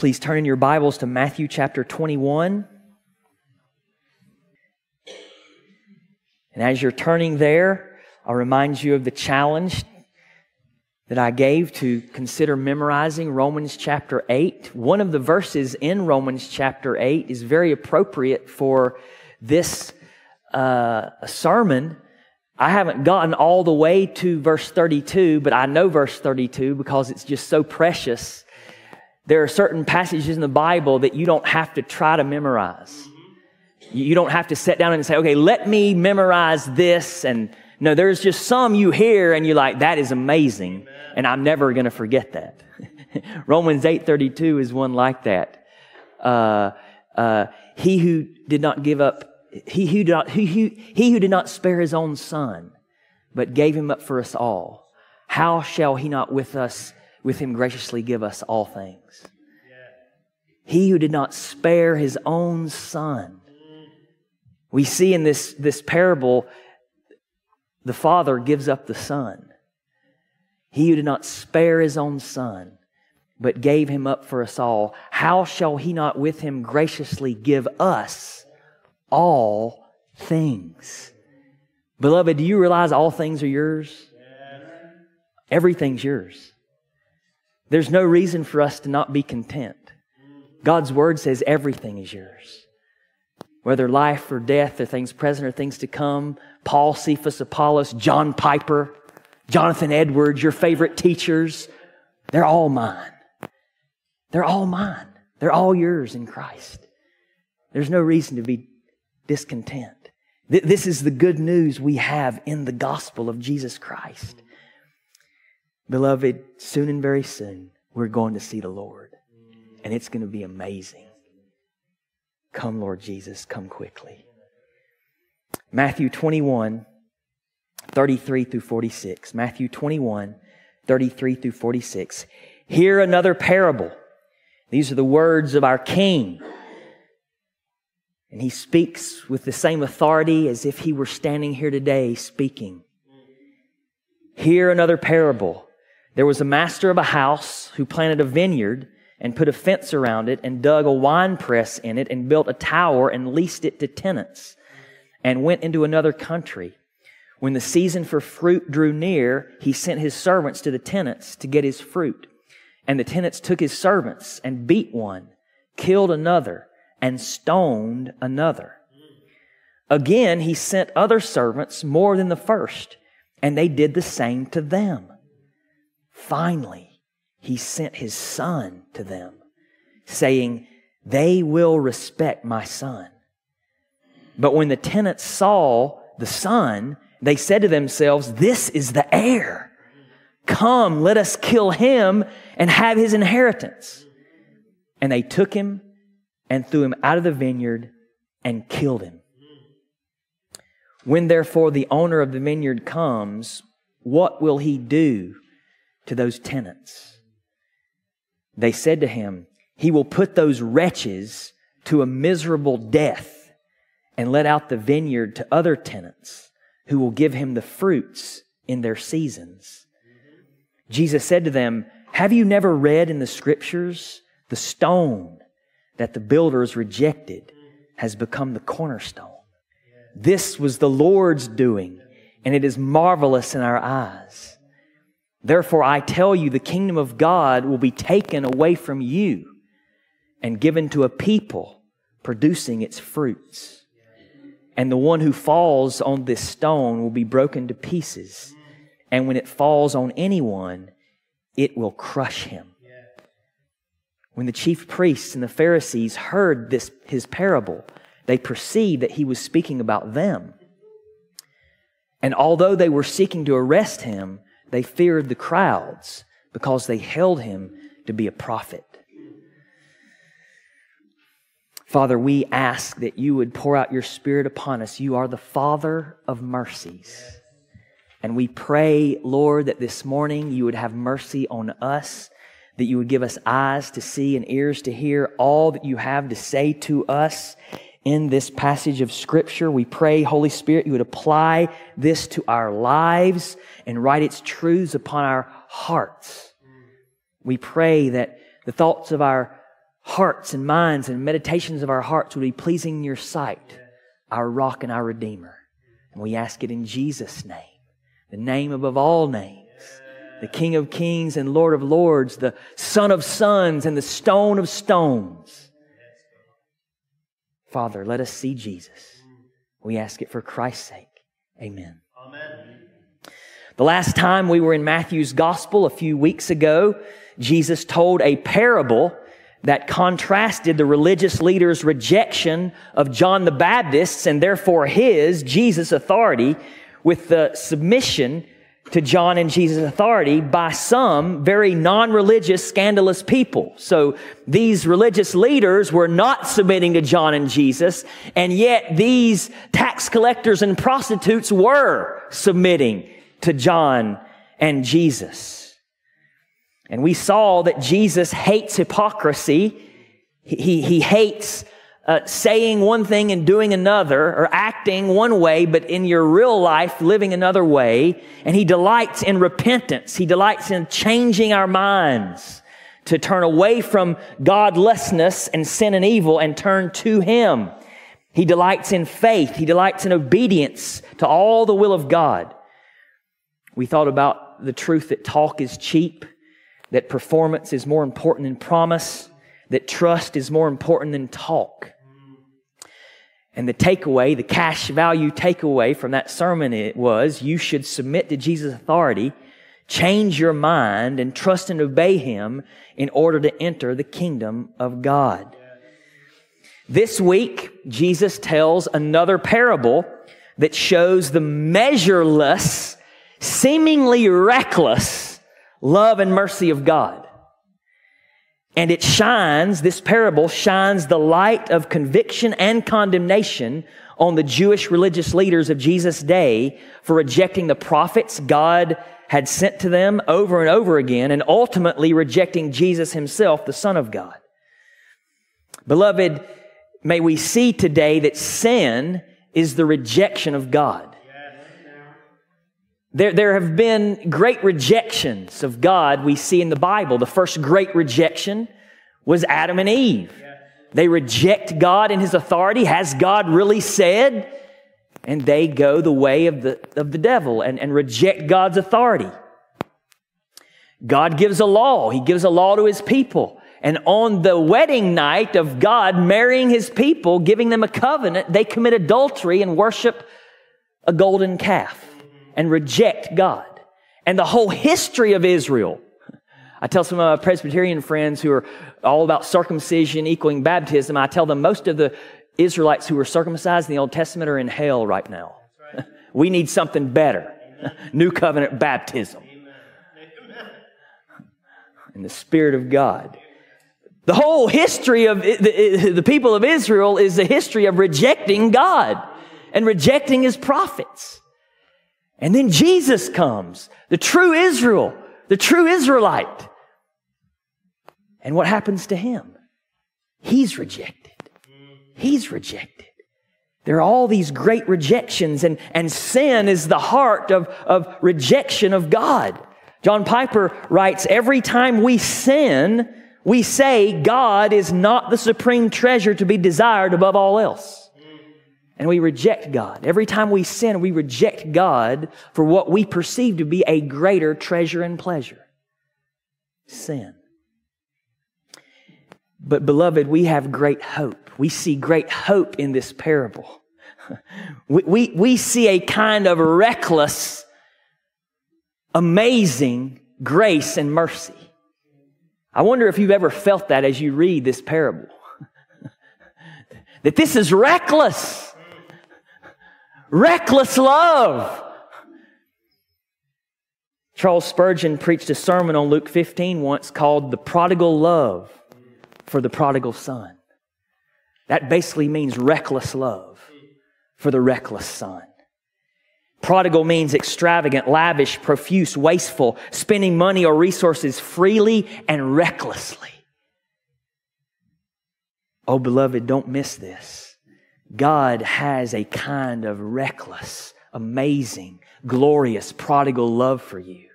Please turn in your Bibles to Matthew chapter 21. And as you're turning there, I'll remind you of the challenge that I gave to consider memorizing Romans chapter 8. One of the verses in Romans chapter 8 is very appropriate for this uh, sermon. I haven't gotten all the way to verse 32, but I know verse 32 because it's just so precious. There are certain passages in the Bible that you don't have to try to memorize. You don't have to sit down and say, okay, let me memorize this. And no, there's just some you hear and you're like, that is amazing. And I'm never going to forget that. Romans 8.32 is one like that. Uh, uh, he who did not give up, he who, did not, he, he, he who did not spare his own son, but gave him up for us all, how shall he not with us, with him graciously give us all things? He who did not spare his own son. We see in this, this parable, the father gives up the son. He who did not spare his own son, but gave him up for us all, how shall he not with him graciously give us all things? Beloved, do you realize all things are yours? Everything's yours. There's no reason for us to not be content. God's word says everything is yours. Whether life or death or things present or things to come, Paul, Cephas, Apollos, John Piper, Jonathan Edwards, your favorite teachers, they're all mine. They're all mine. They're all yours in Christ. There's no reason to be discontent. This is the good news we have in the gospel of Jesus Christ. Beloved, soon and very soon, we're going to see the Lord. And it's going to be amazing. Come, Lord Jesus, come quickly. Matthew 21, 33 through 46. Matthew 21, 33 through 46. Hear another parable. These are the words of our King. And he speaks with the same authority as if he were standing here today speaking. Hear another parable. There was a master of a house who planted a vineyard and put a fence around it and dug a wine press in it and built a tower and leased it to tenants and went into another country. When the season for fruit drew near, he sent his servants to the tenants to get his fruit. And the tenants took his servants and beat one, killed another, and stoned another. Again, he sent other servants more than the first, and they did the same to them. Finally, he sent his son to them, saying, They will respect my son. But when the tenants saw the son, they said to themselves, This is the heir. Come, let us kill him and have his inheritance. And they took him and threw him out of the vineyard and killed him. When therefore the owner of the vineyard comes, what will he do to those tenants? They said to him, He will put those wretches to a miserable death and let out the vineyard to other tenants who will give him the fruits in their seasons. Jesus said to them, Have you never read in the scriptures the stone that the builders rejected has become the cornerstone? This was the Lord's doing, and it is marvelous in our eyes. Therefore, I tell you, the kingdom of God will be taken away from you and given to a people producing its fruits and the one who falls on this stone will be broken to pieces. And when it falls on anyone, it will crush him. When the chief priests and the Pharisees heard this, his parable, they perceived that he was speaking about them. And although they were seeking to arrest him, they feared the crowds because they held him to be a prophet. Father, we ask that you would pour out your Spirit upon us. You are the Father of mercies. And we pray, Lord, that this morning you would have mercy on us, that you would give us eyes to see and ears to hear all that you have to say to us in this passage of Scripture. We pray, Holy Spirit, you would apply this to our lives and write its truths upon our hearts. We pray that the thoughts of our hearts and minds and meditations of our hearts would be pleasing in your sight, our rock and our redeemer. And we ask it in Jesus' name, the name above all names, the King of kings and Lord of lords, the Son of sons and the stone of stones. Father, let us see Jesus. We ask it for Christ's sake. Amen. Amen. The last time we were in Matthew's gospel a few weeks ago, Jesus told a parable that contrasted the religious leaders' rejection of John the Baptist's and therefore his, Jesus' authority, with the submission to John and Jesus' authority by some very non-religious, scandalous people. So these religious leaders were not submitting to John and Jesus, and yet these tax collectors and prostitutes were submitting to John and Jesus. And we saw that Jesus hates hypocrisy. He, he hates uh, saying one thing and doing another, or acting one way, but in your real life, living another way. And he delights in repentance. He delights in changing our minds to turn away from godlessness and sin and evil and turn to him. He delights in faith. He delights in obedience to all the will of God. We thought about the truth that talk is cheap that performance is more important than promise, that trust is more important than talk. And the takeaway, the cash value takeaway from that sermon it was you should submit to Jesus' authority, change your mind, and trust and obey Him in order to enter the kingdom of God. This week, Jesus tells another parable that shows the measureless, seemingly reckless love and mercy of God. And it shines, this parable shines the light of conviction and condemnation on the Jewish religious leaders of Jesus' day for rejecting the prophets God had sent to them over and over again and ultimately rejecting Jesus himself, the Son of God. Beloved, may we see today that sin is the rejection of God. There, there have been great rejections of God we see in the Bible. The first great rejection was Adam and Eve. They reject God and His authority. Has God really said? And they go the way of the, of the devil and, and reject God's authority. God gives a law. He gives a law to His people. And on the wedding night of God marrying His people, giving them a covenant, they commit adultery and worship a golden calf and reject God. And the whole history of Israel. I tell some of my Presbyterian friends who are all about circumcision equaling baptism, I tell them most of the Israelites who were circumcised in the Old Testament are in hell right now. Right. we need something better. New covenant baptism. In the Spirit of God. The whole history of the people of Israel is the history of rejecting God and rejecting His prophets. And then Jesus comes, the true Israel, the true Israelite. And what happens to him? He's rejected. He's rejected. There are all these great rejections, and, and sin is the heart of, of rejection of God. John Piper writes Every time we sin, we say God is not the supreme treasure to be desired above all else and we reject God. Every time we sin, we reject God for what we perceive to be a greater treasure and pleasure sin. But, beloved, we have great hope. We see great hope in this parable. we, we, we see a kind of reckless, amazing grace and mercy. I wonder if you've ever felt that as you read this parable. that this is reckless. Reckless love. Charles Spurgeon preached a sermon on Luke 15 once called The Prodigal Love for the Prodigal Son. That basically means reckless love for the reckless son. Prodigal means extravagant, lavish, profuse, wasteful, spending money or resources freely and recklessly. Oh, beloved, don't miss this. God has a kind of reckless, amazing, glorious, prodigal love for you.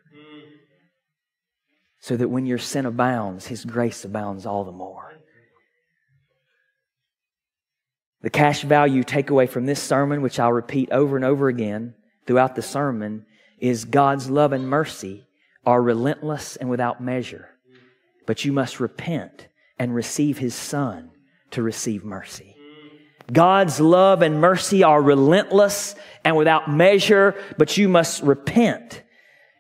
So that when your sin abounds, His grace abounds all the more. The cash value takeaway from this sermon, which I'll repeat over and over again throughout the sermon, is God's love and mercy are relentless and without measure. But you must repent and receive His Son to receive mercy. God's love and mercy are relentless and without measure, but you must repent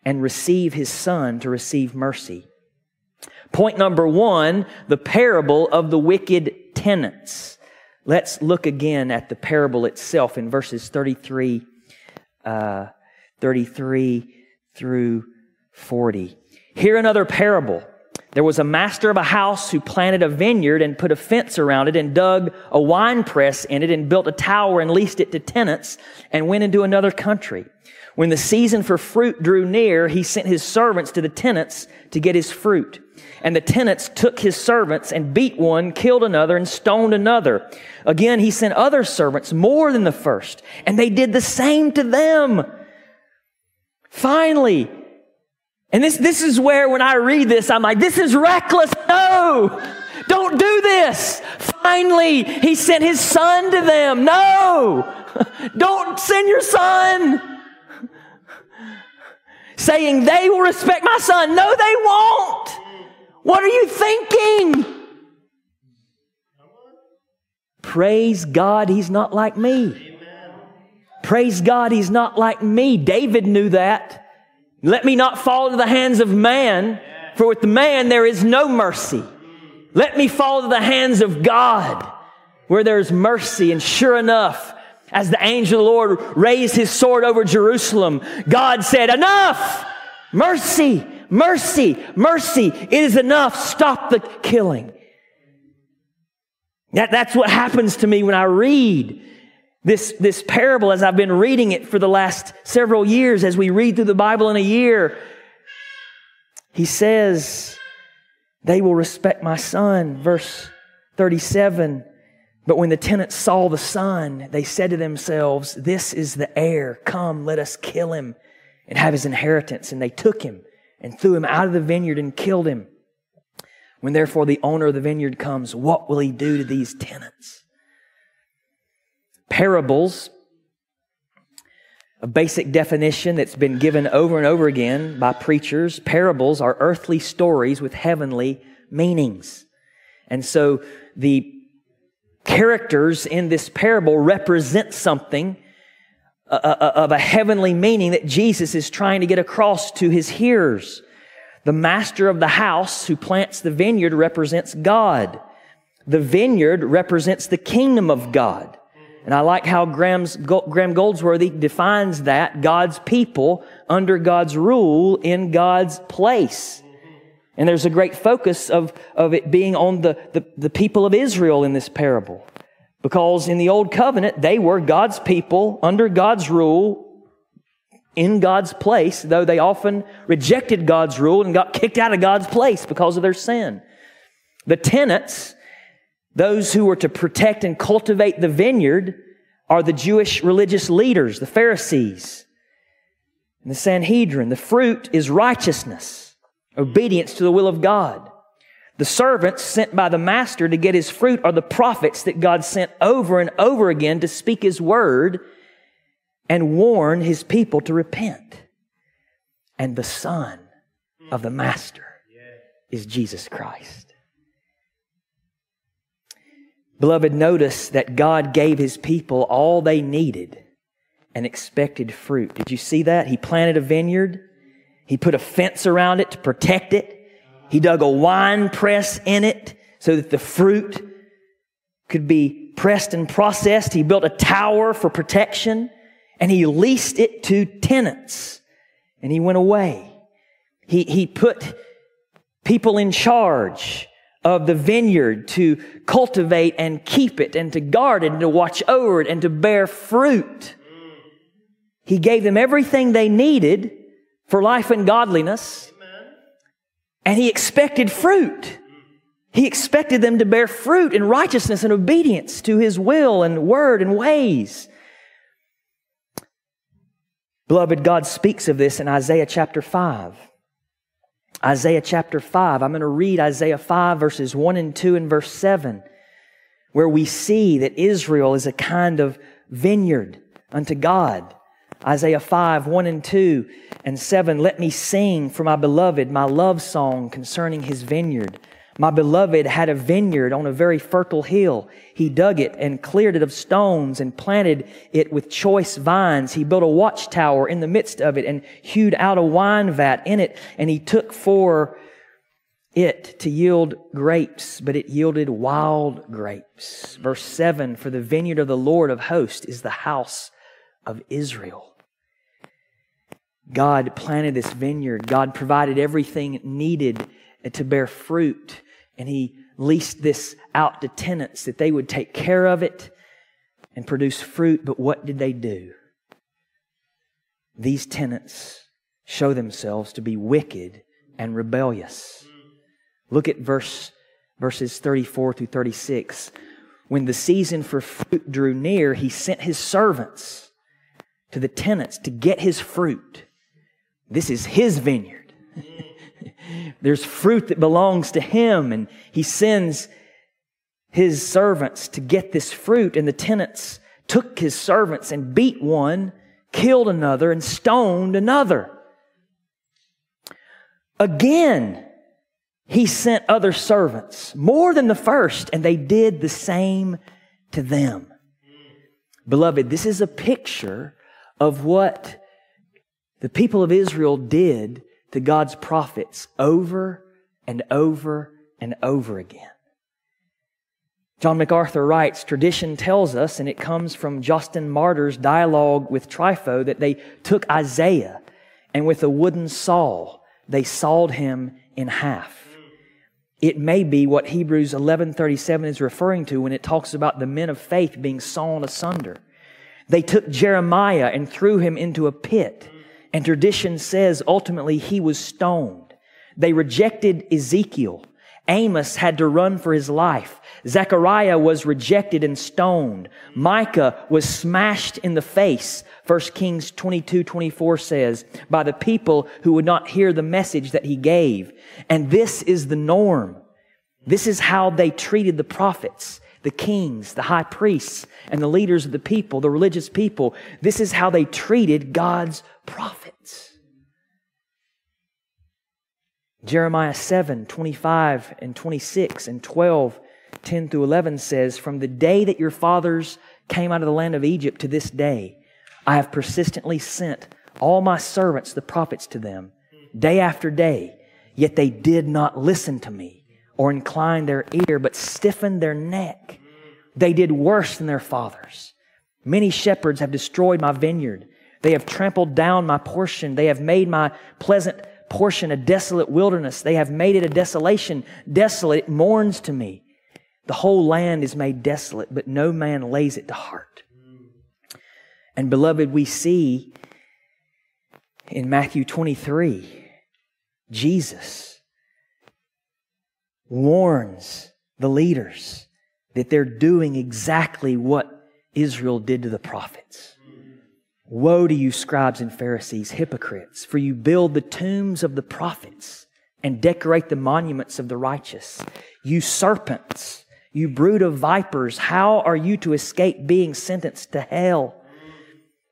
and receive His Son to receive mercy. Point number one, the parable of the wicked tenants. Let's look again at the parable itself in verses 33, uh, 33 through 40. Hear another parable. There was a master of a house who planted a vineyard and put a fence around it and dug a wine press in it and built a tower and leased it to tenants and went into another country. When the season for fruit drew near, he sent his servants to the tenants to get his fruit. And the tenants took his servants and beat one, killed another, and stoned another. Again, he sent other servants more than the first, and they did the same to them. Finally, and this, this is where when I read this, I'm like, this is reckless. No, don't do this. Finally, he sent his son to them. No, don't send your son saying they will respect my son. No, they won't. What are you thinking? Praise God, he's not like me. Praise God, he's not like me. David knew that. Let me not fall into the hands of man, for with the man there is no mercy. Let me fall to the hands of God, where there's mercy. And sure enough, as the angel of the Lord raised his sword over Jerusalem, God said, Enough! Mercy, mercy, mercy. It is enough. Stop the killing. That, that's what happens to me when I read this, this parable as I've been reading it for the last several years, as we read through the Bible in a year. He says, They will respect my son. Verse 37. But when the tenants saw the son, they said to themselves, This is the heir. Come, let us kill him and have his inheritance. And they took him and threw him out of the vineyard and killed him. When therefore the owner of the vineyard comes, what will he do to these tenants? Parables, a basic definition that's been given over and over again by preachers. Parables are earthly stories with heavenly meanings. And so the characters in this parable represent something uh, uh, uh, of a heavenly meaning that Jesus is trying to get across to his hearers. The master of the house who plants the vineyard represents God. The vineyard represents the kingdom of God. And I like how Graham's, Graham Goldsworthy defines that God's people under God's rule in God's place. And there's a great focus of, of it being on the, the, the people of Israel in this parable. Because in the old covenant, they were God's people under God's rule in God's place, though they often rejected God's rule and got kicked out of God's place because of their sin. The tenants, those who were to protect and cultivate the vineyard, are the Jewish religious leaders, the Pharisees, and the Sanhedrin. The fruit is righteousness obedience to the will of God. The servants sent by the master to get his fruit are the prophets that God sent over and over again to speak his word and warn his people to repent. And the son of the master is Jesus Christ. Beloved, notice that God gave his people all they needed and expected fruit. Did you see that? He planted a vineyard. He put a fence around it to protect it. He dug a wine press in it so that the fruit could be pressed and processed. He built a tower for protection and he leased it to tenants and he went away. He, he put people in charge of the vineyard to cultivate and keep it and to guard it and to watch over it and to bear fruit. He gave them everything they needed for life and godliness. And he expected fruit. He expected them to bear fruit in righteousness and obedience to his will and word and ways. Beloved, God speaks of this in Isaiah chapter 5. Isaiah chapter 5. I'm going to read Isaiah 5, verses 1 and 2 and verse 7, where we see that Israel is a kind of vineyard unto God. Isaiah 5, 1 and 2 and 7. Let me sing for my beloved my love song concerning his vineyard. My beloved had a vineyard on a very fertile hill. He dug it and cleared it of stones and planted it with choice vines. He built a watchtower in the midst of it and hewed out a wine vat in it. And he took for it to yield grapes, but it yielded wild grapes. Verse 7 For the vineyard of the Lord of hosts is the house of Israel. God planted this vineyard. God provided everything needed to bear fruit. And He leased this out to tenants that they would take care of it and produce fruit. But what did they do? These tenants show themselves to be wicked and rebellious. Look at verse, verses 34 through 36. When the season for fruit drew near, he sent his servants to the tenants to get his fruit. This is his vineyard. There's fruit that belongs to him, and he sends his servants to get this fruit. And the tenants took his servants and beat one, killed another, and stoned another. Again, he sent other servants, more than the first, and they did the same to them. Beloved, this is a picture of what the people of Israel did to God's prophets over and over and over again. John MacArthur writes, tradition tells us, and it comes from Justin Martyr's dialogue with Trypho, that they took Isaiah and with a wooden saw, they sawed him in half. It may be what Hebrews 11:37 is referring to when it talks about the men of faith being sawn asunder. They took Jeremiah and threw him into a pit, and tradition says ultimately he was stoned. They rejected Ezekiel. Amos had to run for his life. Zechariah was rejected and stoned. Micah was smashed in the face. 1 Kings 22, 24 says, by the people who would not hear the message that he gave. And this is the norm. This is how they treated the prophets, the kings, the high priests, and the leaders of the people, the religious people. This is how they treated God's prophets. Jeremiah 7, 25 and 26 and 12, 10 through 11 says, From the day that your fathers came out of the land of Egypt to this day, I have persistently sent all my servants, the prophets, to them, day after day, yet they did not listen to me or incline their ear, but stiffened their neck. They did worse than their fathers. Many shepherds have destroyed my vineyard. They have trampled down my portion. They have made my pleasant portion a desolate wilderness. They have made it a desolation. Desolate, it mourns to me. The whole land is made desolate, but no man lays it to heart. And beloved, we see in Matthew 23, Jesus warns the leaders that they're doing exactly what Israel did to the prophets. Woe to you, scribes and Pharisees, hypocrites, for you build the tombs of the prophets and decorate the monuments of the righteous. You serpents, you brood of vipers, how are you to escape being sentenced to hell?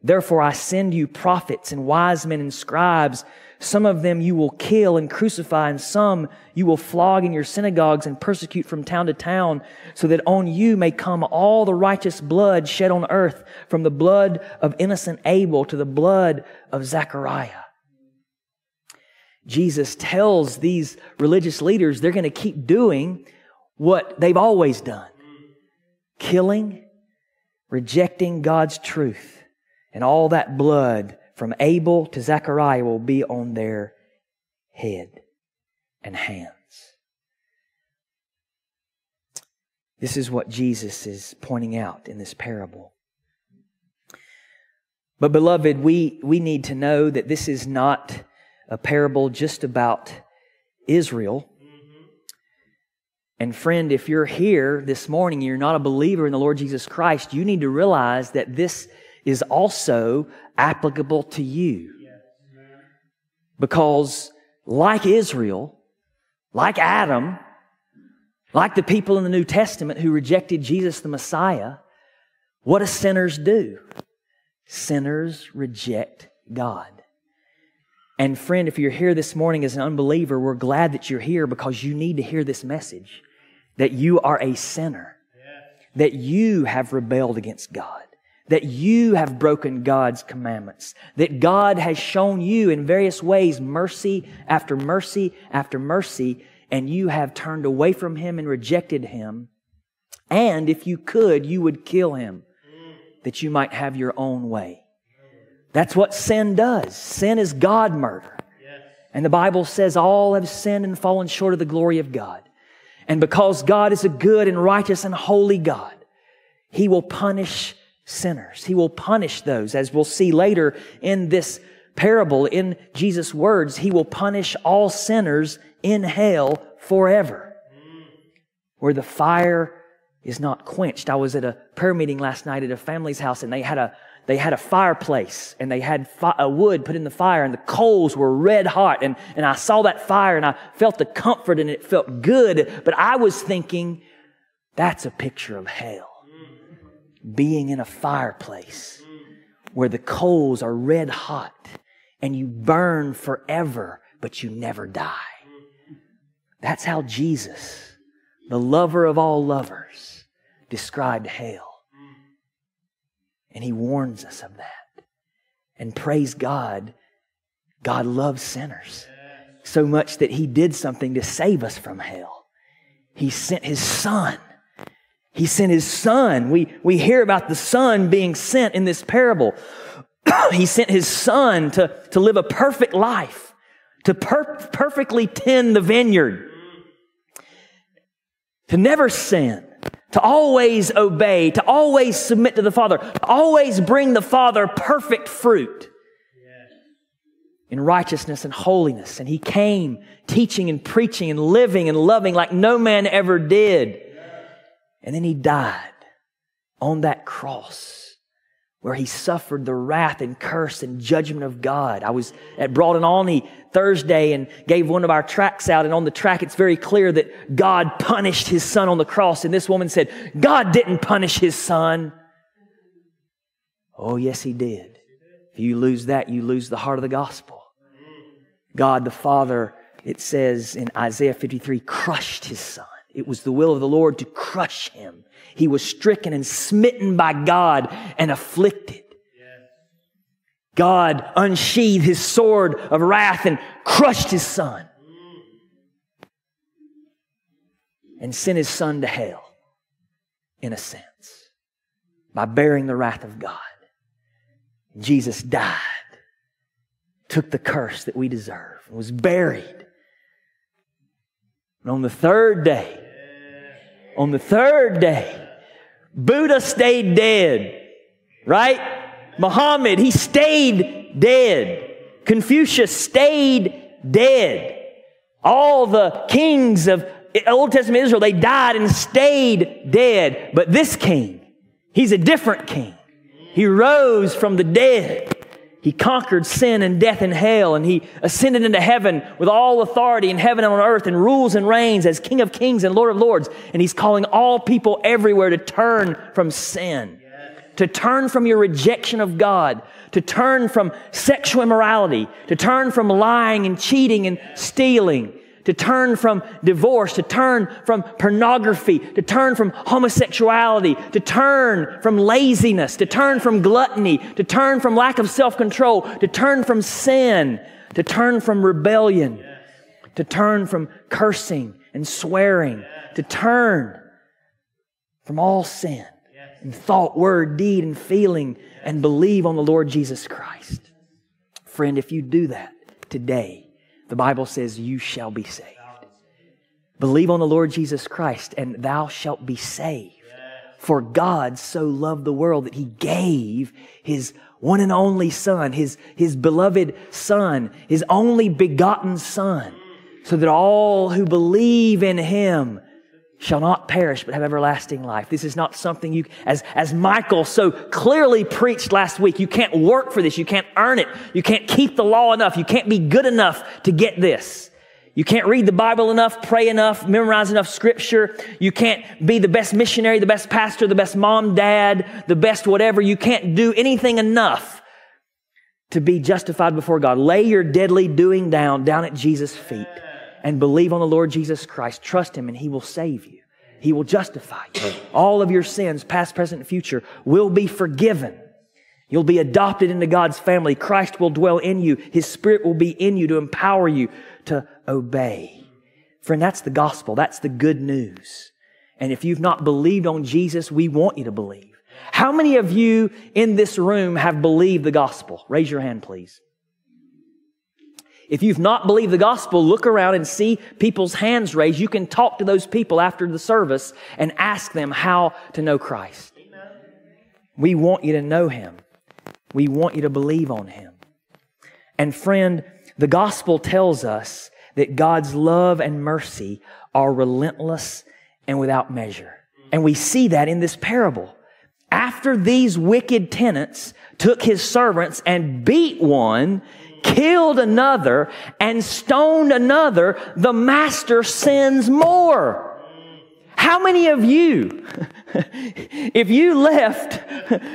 Therefore, I send you prophets and wise men and scribes. Some of them you will kill and crucify, and some you will flog in your synagogues and persecute from town to town, so that on you may come all the righteous blood shed on earth, from the blood of innocent Abel to the blood of Zechariah. Jesus tells these religious leaders they're going to keep doing what they've always done killing, rejecting God's truth and all that blood from Abel to Zechariah will be on their head and hands. This is what Jesus is pointing out in this parable. But, beloved, we, we need to know that this is not a parable just about Israel. And, friend, if you're here this morning, you're not a believer in the Lord Jesus Christ, you need to realize that this is also applicable to you. Because, like Israel, like Adam, Like the people in the New Testament who rejected Jesus the Messiah, what do sinners do? Sinners reject God. And friend, if you're here this morning as an unbeliever, we're glad that you're here because you need to hear this message that you are a sinner, that you have rebelled against God, that you have broken God's commandments, that God has shown you in various ways mercy after mercy after mercy, and you have turned away from Him and rejected Him. And if you could, you would kill Him that you might have your own way. That's what sin does. Sin is God murder. And the Bible says all have sinned and fallen short of the glory of God. And because God is a good and righteous and holy God, He will punish sinners. He will punish those, as we'll see later in this parable, in Jesus' words, He will punish all sinners in hell forever. Where the fire is not quenched. I was at a prayer meeting last night at a family's house and they had a they had a fireplace and they had fi- a wood put in the fire and the coals were red hot and, and I saw that fire and I felt the comfort and it felt good. But I was thinking, that's a picture of hell. Being in a fireplace where the coals are red hot and you burn forever, but you never die. That's how Jesus, the lover of all lovers, described hell. And he warns us of that. And praise God, God loves sinners so much that he did something to save us from hell. He sent his son. He sent his son. We, we hear about the son being sent in this parable. he sent his son to, to live a perfect life, to per- perfectly tend the vineyard, to never sin, to always obey, to always submit to the Father, to always bring the Father perfect fruit in righteousness and holiness. And he came teaching and preaching and living and loving like no man ever did. And then he died on that cross where he suffered the wrath and curse and judgment of God. I was at Broad and Olney Thursday and gave one of our tracks out, and on the track it's very clear that God punished his son on the cross. And this woman said, God didn't punish his son. Oh, yes, he did. If you lose that, you lose the heart of the gospel. God the Father, it says in Isaiah 53, crushed his son. It was the will of the Lord to crush him. He was stricken and smitten by God and afflicted. God unsheathed his sword of wrath and crushed his son and sent his son to hell, in a sense, by bearing the wrath of God. Jesus died, took the curse that we deserve, was buried. And on the third day, on the third day, Buddha stayed dead, right? Muhammad, he stayed dead. Confucius stayed dead. All the kings of Old Testament Israel, they died and stayed dead. But this king, he's a different king. He rose from the dead. He conquered sin and death and hell, and he ascended into heaven with all authority in heaven and on earth, and rules and reigns as King of kings and Lord of lords. And he's calling all people everywhere to turn from sin, to turn from your rejection of God, to turn from sexual immorality, to turn from lying and cheating and stealing, to turn from divorce, to turn from pornography, to turn from homosexuality, to turn from laziness, to turn from gluttony, to turn from lack of self control, to turn from sin, to turn from rebellion, to turn from cursing and swearing, to turn from all sin in thought, word, deed, and feeling, and believe on the Lord Jesus Christ. Friend, if you do that today, the Bible says, You shall be saved. Believe on the Lord Jesus Christ, and thou shalt be saved. For God so loved the world that he gave his one and only Son, his, his beloved Son, his only begotten Son, so that all who believe in him shall not perish but have everlasting life. This is not something you, as, as Michael so clearly preached last week, you can't work for this. You can't earn it. You can't keep the law enough. You can't be good enough to get this. You can't read the Bible enough, pray enough, memorize enough scripture. You can't be the best missionary, the best pastor, the best mom, dad, the best whatever. You can't do anything enough to be justified before God. Lay your deadly doing down, down at Jesus' feet and believe on the Lord Jesus Christ. Trust Him and He will save you. He will justify you. All of your sins, past, present, and future, will be forgiven. You'll be adopted into God's family. Christ will dwell in you. His Spirit will be in you to empower you to obey. Friend, that's the gospel. That's the good news. And if you've not believed on Jesus, we want you to believe. How many of you in this room have believed the gospel? Raise your hand, please. If you've not believed the gospel, look around and see people's hands raised. You can talk to those people after the service and ask them how to know Christ. We want you to know Him. We want you to believe on Him. And friend, the gospel tells us that God's love and mercy are relentless and without measure. And we see that in this parable. After these wicked tenants took his servants and beat one, killed another, and stoned another, the master sins more. How many of you, if you left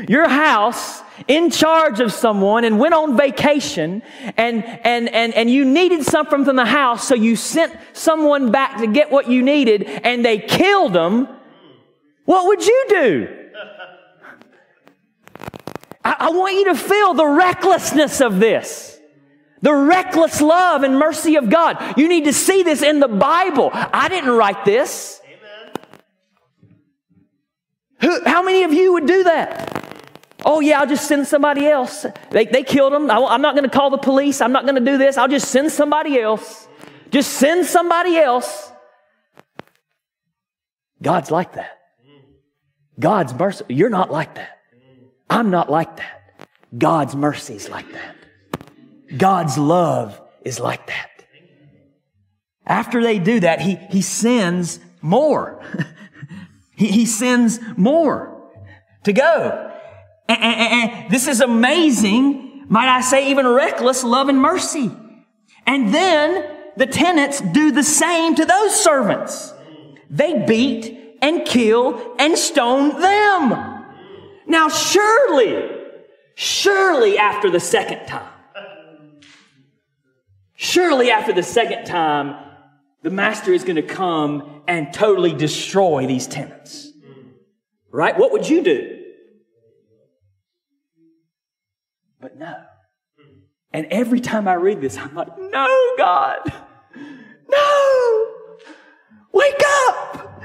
your house in charge of someone and went on vacation and, and, and, and you needed something from the house, so you sent someone back to get what you needed and they killed them, what would you do? I, I want you to feel the recklessness of this. The reckless love and mercy of God. You need to see this in the Bible. I didn't write this. Who, how many of you would do that? Oh, yeah, I'll just send somebody else. They, they killed him. I, I'm not going to call the police. I'm not going to do this. I'll just send somebody else. Just send somebody else. God's like that. God's mercy. You're not like that. I'm not like that. God's mercy is like that. God's love is like that. After they do that, he, he sends more. he, he sends more to go. And, and, and this is amazing, might I say, even reckless love and mercy. And then the tenants do the same to those servants. They beat and kill and stone them. Now, surely, surely after the second time, Surely after the second time, the master is going to come and totally destroy these tenants. Right? What would you do? But no. And every time I read this, I'm like, no, God. No. Wake up.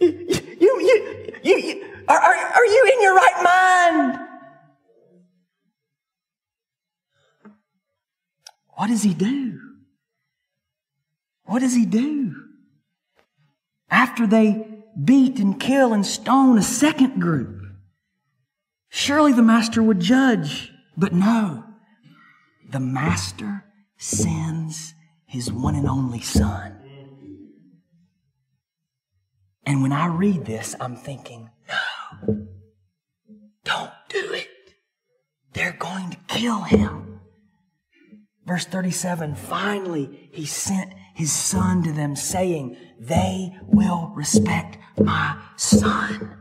You, you, you, you, are, are, are you in your right mind? What does he do? What does he do? After they beat and kill and stone a second group, surely the master would judge. But no, the master sends his one and only son. And when I read this, I'm thinking, no, don't do it. They're going to kill him. Verse 37 finally, he sent his son to them, saying, They will respect my son.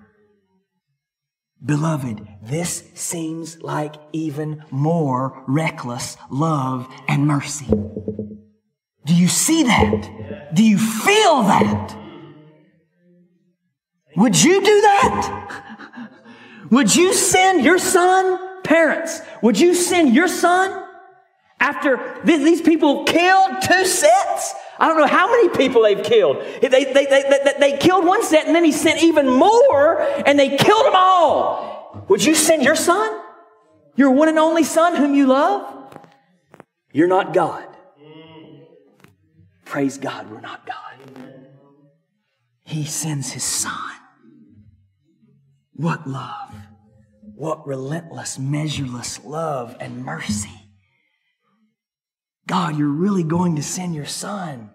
Beloved, this seems like even more reckless love and mercy. Do you see that? Do you feel that? Would you do that? Would you send your son, parents, would you send your son after these people killed two sets, I don't know how many people they've killed. They, they, they, they, they killed one set and then he sent even more and they killed them all. Would you send your son? Your one and only son whom you love? You're not God. Praise God, we're not God. He sends his son. What love. What relentless, measureless love and mercy. God, you're really going to send your son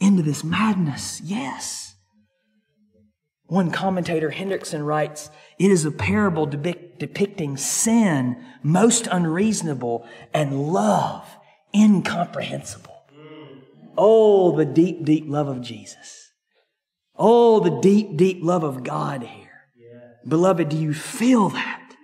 into this madness. Yes. One commentator, Hendriksen, writes, It is a parable depict, depicting sin most unreasonable and love incomprehensible. Oh, the deep, deep love of Jesus. Oh, the deep, deep love of God here. Beloved, do you feel that?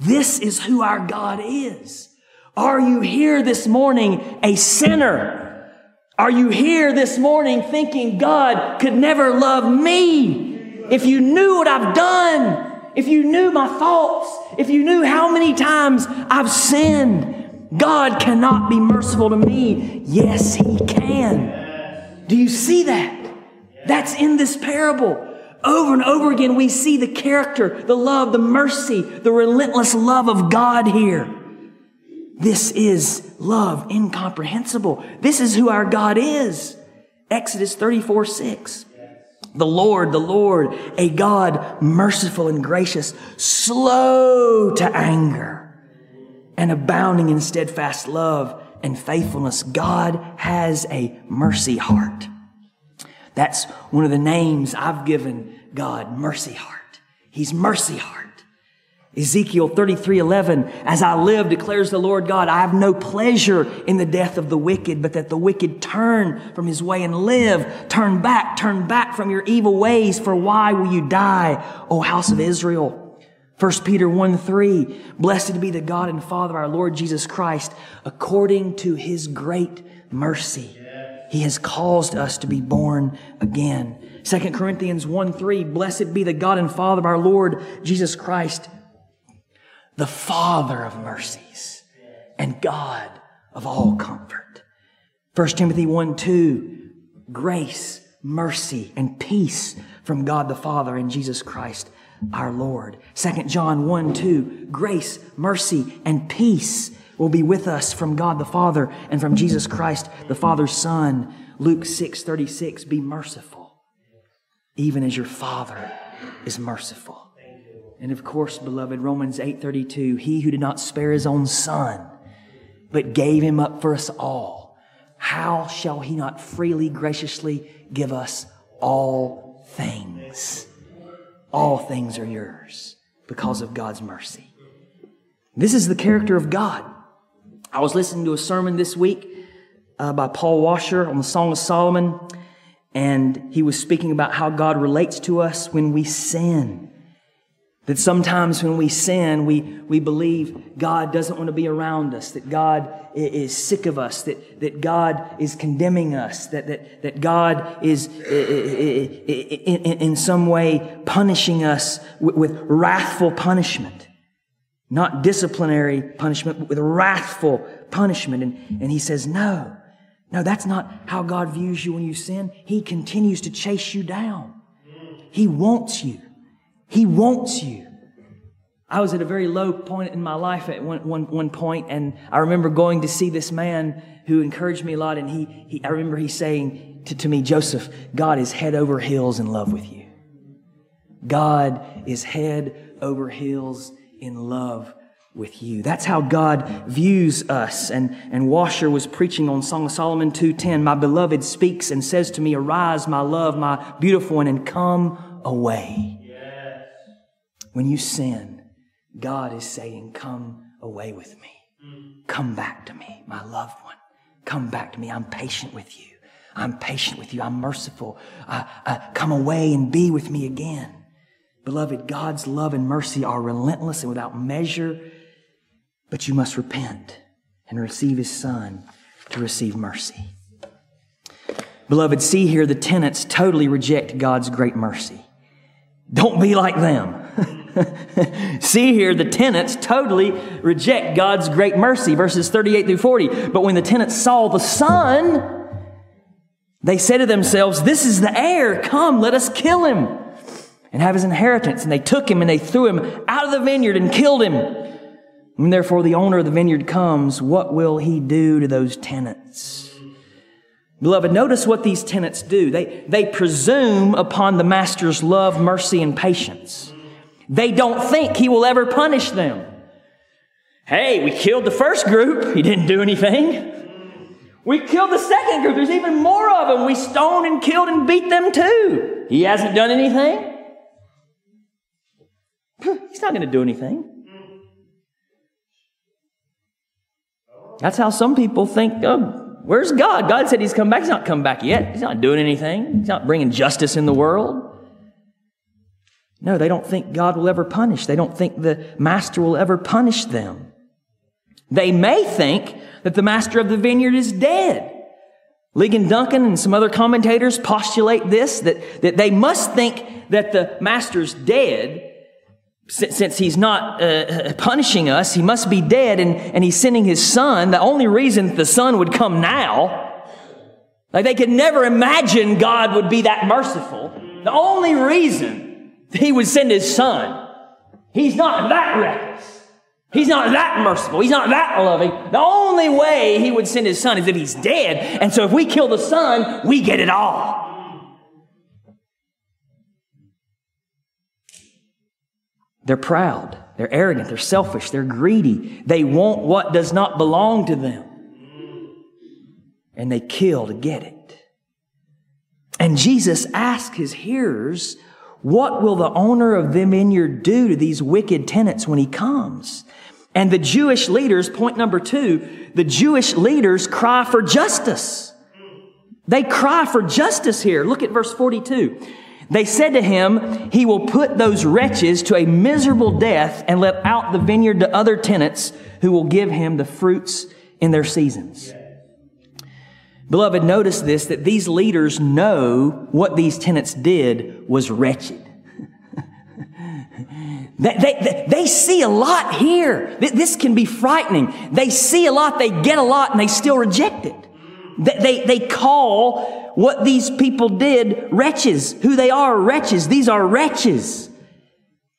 This is who our God is. Are you here this morning a sinner? Are you here this morning thinking God could never love me? If you knew what I've done, if you knew my thoughts, if you knew how many times I've sinned, God cannot be merciful to me. Yes, He can. Do you see that? That's in this parable. Over and over again, we see the character, the love, the mercy, the relentless love of God here. This is love incomprehensible. This is who our God is. Exodus 34 6. The Lord, the Lord, a God merciful and gracious, slow to anger, and abounding in steadfast love and faithfulness. God has a mercy heart. That's one of the names I've given God, mercy heart. He's mercy heart. Ezekiel 33 11, as I live, declares the Lord God, I have no pleasure in the death of the wicked, but that the wicked turn from his way and live. Turn back, turn back from your evil ways, for why will you die, O house of Israel? 1 Peter 1 3, blessed be the God and Father of our Lord Jesus Christ, according to his great mercy. He has caused us to be born again. 2 Corinthians 1 3, blessed be the God and Father of our Lord Jesus Christ the Father of mercies and God of all comfort. 1 Timothy 1 2, grace, mercy, and peace from God the Father and Jesus Christ our Lord. 2 John 1 2, grace, mercy, and peace will be with us from God the Father and from Jesus Christ the Father's Son. Luke 6 36, be merciful, even as your Father is merciful. And of course, beloved, Romans 8:32, he who did not spare his own son, but gave him up for us all, how shall he not freely graciously give us all things? All things are yours because of God's mercy. This is the character of God. I was listening to a sermon this week uh, by Paul Washer on the Song of Solomon, and he was speaking about how God relates to us when we sin. That sometimes when we sin, we, we believe God doesn't want to be around us, that God is sick of us, that, that God is condemning us, that, that, that God is in, some way punishing us with, with wrathful punishment. Not disciplinary punishment, but with wrathful punishment. And, and he says, no, no, that's not how God views you when you sin. He continues to chase you down. He wants you. He wants you. I was at a very low point in my life at one, one, one point, and I remember going to see this man who encouraged me a lot, and he, he I remember he saying to, to me, Joseph, God is head over heels in love with you. God is head over heels in love with you. That's how God views us. And, and Washer was preaching on Song of Solomon 2.10. My beloved speaks and says to me, Arise, my love, my beautiful one, and come away. When you sin, God is saying, Come away with me. Come back to me, my loved one. Come back to me. I'm patient with you. I'm patient with you. I'm merciful. Uh, uh, come away and be with me again. Beloved, God's love and mercy are relentless and without measure, but you must repent and receive His Son to receive mercy. Beloved, see here the tenants totally reject God's great mercy. Don't be like them. See here, the tenants totally reject God's great mercy, verses 38 through 40. But when the tenants saw the son, they said to themselves, This is the heir. Come, let us kill him and have his inheritance. And they took him and they threw him out of the vineyard and killed him. When therefore the owner of the vineyard comes, what will he do to those tenants? Beloved, notice what these tenants do. They, they presume upon the master's love, mercy, and patience. They don't think he will ever punish them. Hey, we killed the first group. He didn't do anything. We killed the second group. There's even more of them. We stoned and killed and beat them too. He hasn't done anything. He's not going to do anything. That's how some people think, oh, Where's God? God said he's come back. He's not come back yet. He's not doing anything. He's not bringing justice in the world. No, they don't think God will ever punish. They don't think the master will ever punish them. They may think that the master of the vineyard is dead. Ligon Duncan and some other commentators postulate this, that, that they must think that the master's dead since he's not uh, uh, punishing us, he must be dead and, and he's sending his son. The only reason the son would come now, like they could never imagine God would be that merciful. The only reason he would send his son, he's not that reckless. He's not that merciful. He's not that loving. The only way he would send his son is if he's dead. And so if we kill the son, we get it all. They're proud. They're arrogant. They're selfish. They're greedy. They want what does not belong to them. And they kill to get it. And Jesus asked his hearers, What will the owner of the vineyard do to these wicked tenants when he comes? And the Jewish leaders, point number two, the Jewish leaders cry for justice. They cry for justice here. Look at verse 42. They said to him, He will put those wretches to a miserable death and let out the vineyard to other tenants who will give him the fruits in their seasons. Beloved, notice this that these leaders know what these tenants did was wretched. they, they, they see a lot here. This can be frightening. They see a lot, they get a lot, and they still reject it. They, they, they call what these people did wretches. Who they are wretches. These are wretches.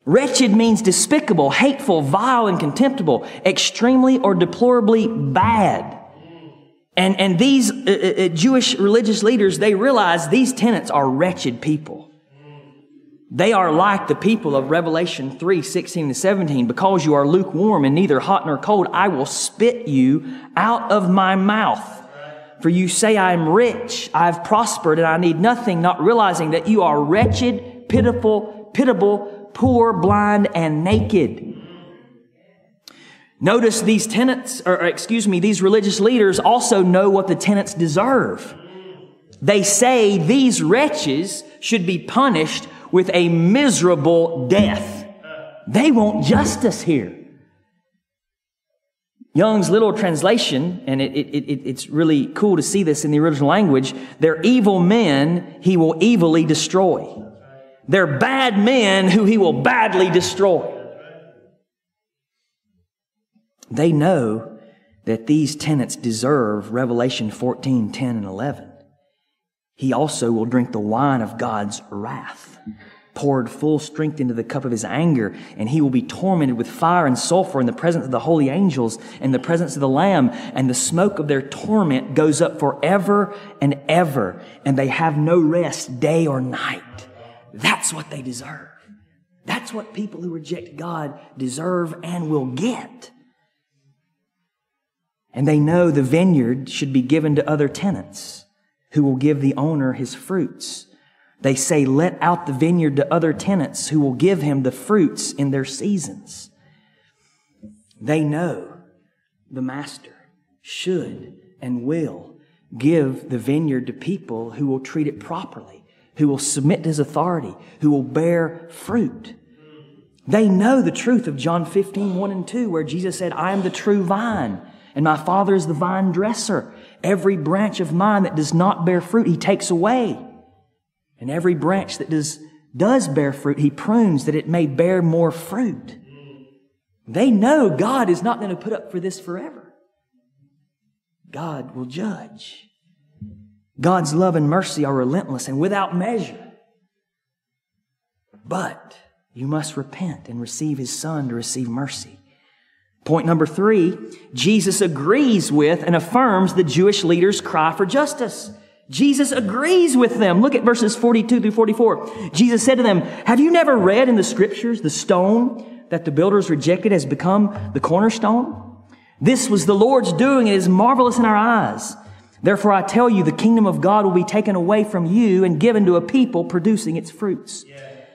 Wretched means despicable, hateful, vile, and contemptible, extremely or deplorably bad. And, and these uh, uh, uh Jewish religious leaders, they realize these tenants are wretched people. They are like the people of Revelation 3, 16 to 17. Because you are lukewarm and neither hot nor cold, I will spit you out of my mouth. For you say, I am rich, I have prospered, and I need nothing, not realizing that you are wretched, pitiful, pitiable, poor, blind, and naked. Notice these tenants, or excuse me, these religious leaders also know what the tenants deserve. They say these wretches should be punished with a miserable death. They want justice here. Young's Literal Translation, and it, it, it, it's really cool to see this in the original language, they're evil men he will evilly destroy. They're bad men who he will badly destroy. They know that these tenants deserve Revelation 14, 10, and 11. He also will drink the wine of God's wrath poured full strength into the cup of his anger, and he will be tormented with fire and sulfur in the presence of the holy angels and the presence of the Lamb, and the smoke of their torment goes up forever and ever, and they have no rest day or night. That's what they deserve. That's what people who reject God deserve and will get. And they know the vineyard should be given to other tenants who will give the owner his fruits. They say, let out the vineyard to other tenants who will give him the fruits in their seasons. They know the master should and will give the vineyard to people who will treat it properly, who will submit to his authority, who will bear fruit. They know the truth of John 15, 1 and 2, where Jesus said, I am the true vine, and my Father is the vine dresser. Every branch of mine that does not bear fruit, he takes away. And every branch that does, does bear fruit, he prunes that it may bear more fruit. They know God is not going to put up for this forever. God will judge. God's love and mercy are relentless and without measure. But you must repent and receive his son to receive mercy. Point number three, Jesus agrees with and affirms the Jewish leaders' cry for justice. Jesus agrees with them. Look at verses 42 through 44. Jesus said to them, Have you never read in the scriptures the stone that the builders rejected has become the cornerstone? This was the Lord's doing. It is marvelous in our eyes. Therefore, I tell you, the kingdom of God will be taken away from you and given to a people producing its fruits.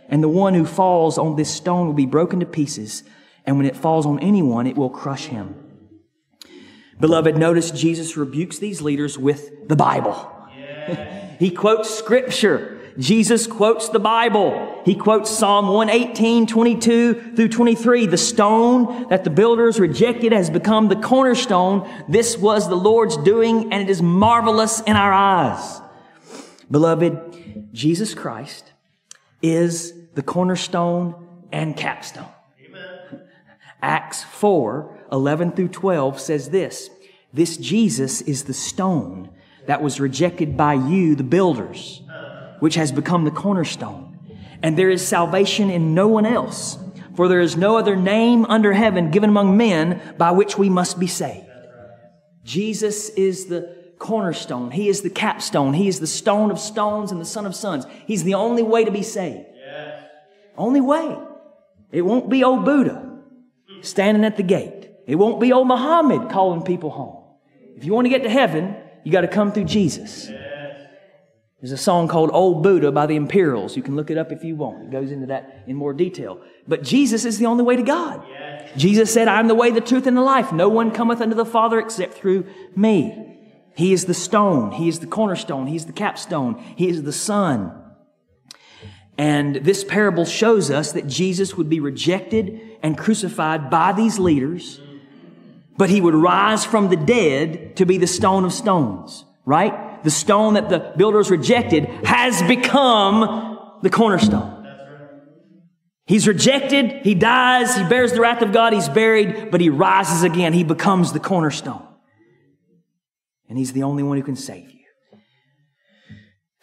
And the one who falls on this stone will be broken to pieces. And when it falls on anyone, it will crush him. Beloved, notice Jesus rebukes these leaders with the Bible. he quotes scripture. Jesus quotes the Bible. He quotes Psalm 118, 22 through 23. The stone that the builders rejected has become the cornerstone. This was the Lord's doing and it is marvelous in our eyes. Beloved, Jesus Christ is the cornerstone and capstone. Acts 4, 11 through 12 says this, this Jesus is the stone that was rejected by you, the builders which has become the cornerstone. And there is salvation in no one else, for there is no other name under heaven given among men by which we must be saved. Jesus is the cornerstone. He is the capstone. He is the stone of stones and the son of sons. He's the only way to be saved. Yes. Only way. It won't be old Buddha standing at the gate. It won't be old Muhammad calling people home. If you want to get to heaven, you got to come through Jesus. There's a song called Old Buddha by the Imperials. You can look it up if you want. It goes into that in more detail. But Jesus is the only way to God. Jesus said, I'm the way, the truth, and the life. No one cometh unto the Father except through me. He is the stone. He is the cornerstone. He is the capstone. He is the Son. And this parable shows us that Jesus would be rejected and crucified by these leaders, but he would rise from the dead to be the stone of stones, right? the stone that the builders rejected has become the cornerstone. He's rejected, he dies, he bears the wrath of God, he's buried, but he rises again. He becomes the cornerstone. And he's the only one who can save you.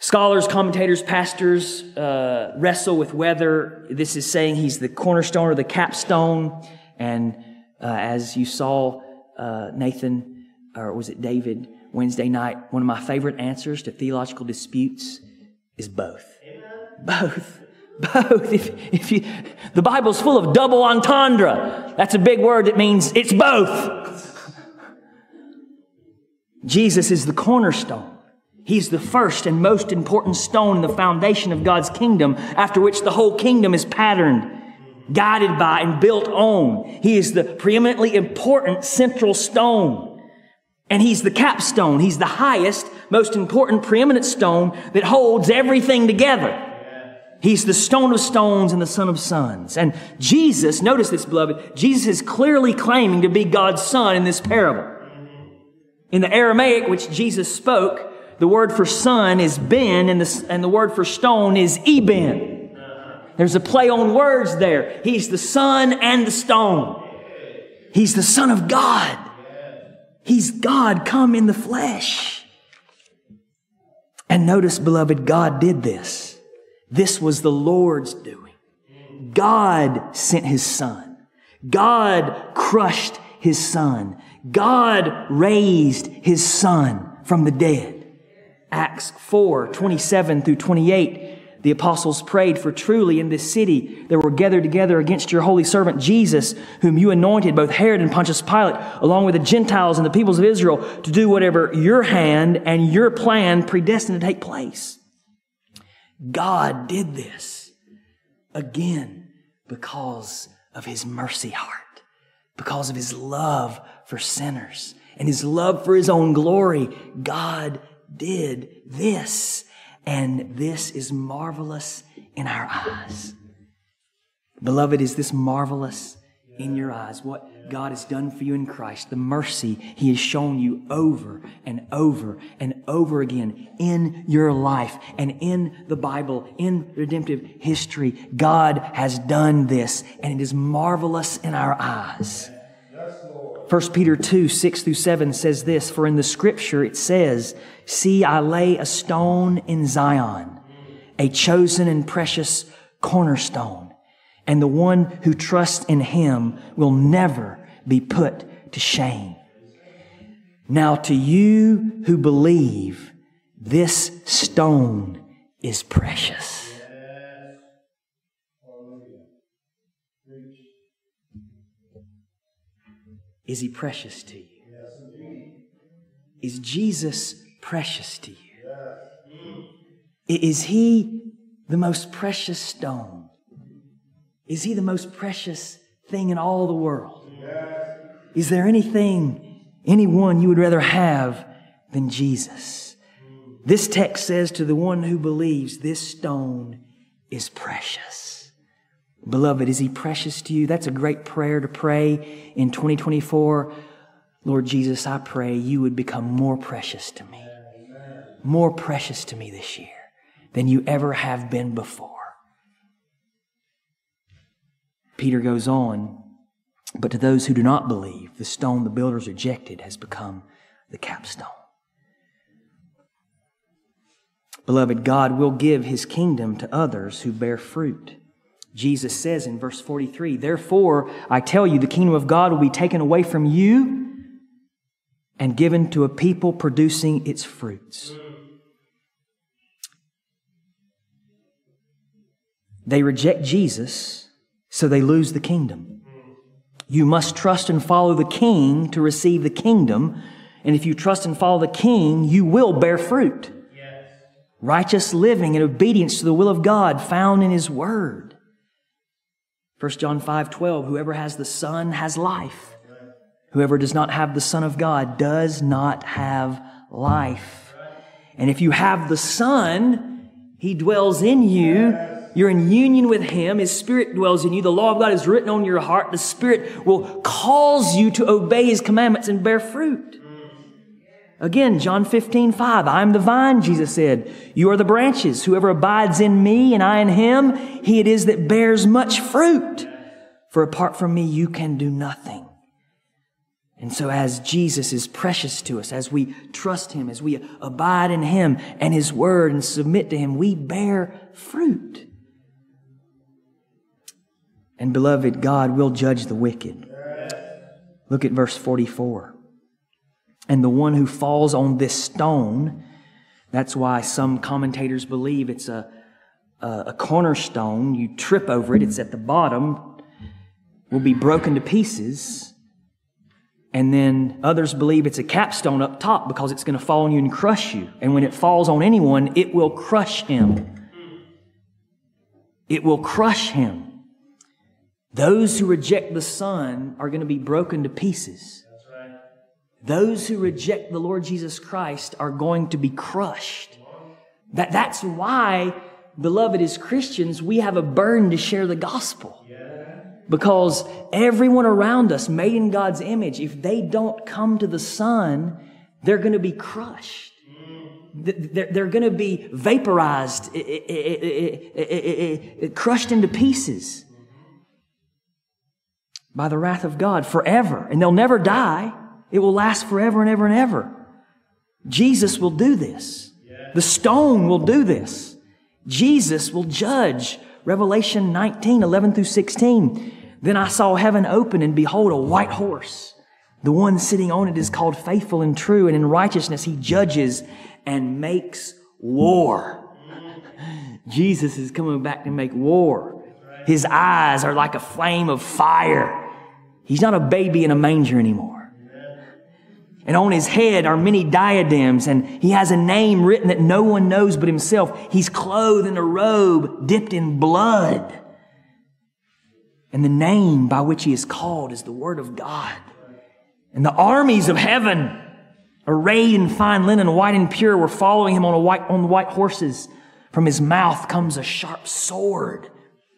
Scholars, commentators, pastors uh, wrestle with whether this is saying he's the cornerstone or the capstone. And uh, as you saw, uh, Nathan, or was it David, Wednesday night, one of my favorite answers to theological disputes is both. Both. Both. If, if you, the Bible's full of double entendre. That's a big word that means it's both. Jesus is the cornerstone. He's the first and most important stone in the foundation of God's kingdom, after which the whole kingdom is patterned, guided by, and built on. He is the preeminently important central stone. And he's the capstone. He's the highest, most important, preeminent stone that holds everything together. He's the stone of stones and the son of sons. And Jesus, notice this, beloved, Jesus is clearly claiming to be God's son in this parable. In the Aramaic, which Jesus spoke, the word for son is ben and the, and the word for stone is eben. There's a play on words there. He's the son and the stone. He's the son of God. He's God come in the flesh. And notice, beloved, God did this. This was the Lord's doing. God sent his son. God crushed his son. God raised his son from the dead. Acts 4, 27 through 28 the apostles prayed for truly in this city there were gathered together against your holy servant Jesus, whom you anointed, both Herod and Pontius Pilate, along with the Gentiles and the peoples of Israel, to do whatever your hand and your plan predestined to take place. God did this again because of his mercy heart, because of his love for sinners and his love for his own glory. God did this and this is marvelous in our eyes. Beloved, is this marvelous in your eyes? What God has done for you in Christ, the mercy He has shown you over and over and over again in your life and in the Bible, in redemptive history. God has done this, and it is marvelous in our eyes. 1 Peter 2, 6 through 7 says this, For in the scripture it says, See, I lay a stone in Zion, a chosen and precious cornerstone, and the one who trusts in him will never be put to shame. Now to you who believe, this stone is precious. Is he precious to you? Yes, Is Jesus precious to you? Yes. Is he the most precious stone? Is he the most precious thing in all the world? Yes. Is there anything anyone you would rather have than Jesus. This text says to the one who believes, this stone is precious. Beloved, is he precious to you? That's a great prayer to pray in 2024. Lord Jesus, I pray you would become more precious to me, more precious to me this year than you ever have been before. Peter goes on, but to those who do not believe, the stone the builders rejected has become the capstone. Beloved, God will give his kingdom to others who bear fruit. Jesus says in verse 43, Therefore, I tell you, the kingdom of God will be taken away from you and given to a people producing its fruits. They reject Jesus, so they lose the kingdom. You must trust and follow the king to receive the kingdom. And if you trust and follow the king, you will bear fruit. Yes. Righteous living and obedience to the will of God found in his word. 1 John 5 12, whoever has the Son has life. Whoever does not have the Son of God does not have life. And if you have the Son, He dwells in you. You're in union with Him. His Spirit dwells in you. The law of God is written on your heart. The Spirit will cause you to obey His commandments and bear fruit. Again, John 15, 5. I am the vine, Jesus said. You are the branches. Whoever abides in me and I in him, he it is that bears much fruit. For apart from me, you can do nothing. And so, as Jesus is precious to us, as we trust Him, as we abide in Him and His Word and submit to Him, we bear fruit. And beloved, God will judge the wicked. Look at verse 44. And the one who falls on this stone, that's why some commentators believe it's a, a, a cornerstone. You trip over it, it's at the bottom, will be broken to pieces and then others believe it's a capstone up top because it's going to fall on you and crush you. And when it falls on anyone, it will crush him. It will crush him. Those who reject the Son are going to be broken to pieces. Those who reject the Lord Jesus Christ are going to be crushed. That, that's why, beloved, as Christians, we have a burden to share the gospel. Because everyone around us, made in God's image, if they don't come to the Son, they're going to be crushed. They're going to be vaporized, crushed into pieces by the wrath of God forever. And they'll never die. It will last forever and ever and ever. Jesus will do this. The stone will do this. Jesus will judge Revelation 19, 11 through 16. Then I saw heaven open, and behold, a white horse. The one sitting on it is called faithful and true, and in righteousness he judges and makes war. Jesus is coming back to make war. His eyes are like a flame of fire. He's not a baby in a manger anymore. And on his head are many diadems, and he has a name written that no one knows but himself. He's clothed in a robe dipped in blood. And the name by which he is called is the Word of God. And the armies of heaven, arrayed in fine linen, white and pure, were following him on, a white, on white horses. From his mouth comes a sharp sword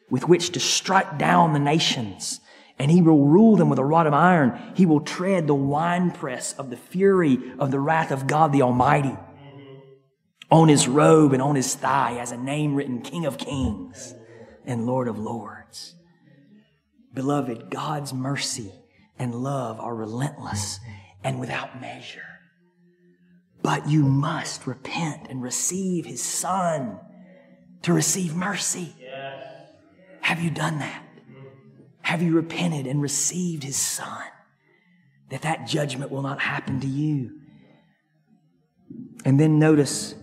with which to strike down the nations and he will rule them with a rod of iron. He will tread the winepress of the fury of the wrath of God the Almighty. On his robe and on his thigh has a name written King of Kings and Lord of Lords. Beloved, God's mercy and love are relentless and without measure. But you must repent and receive his son to receive mercy. Have you done that? Have you repented and received his son? That that judgment will not happen to you. And then notice,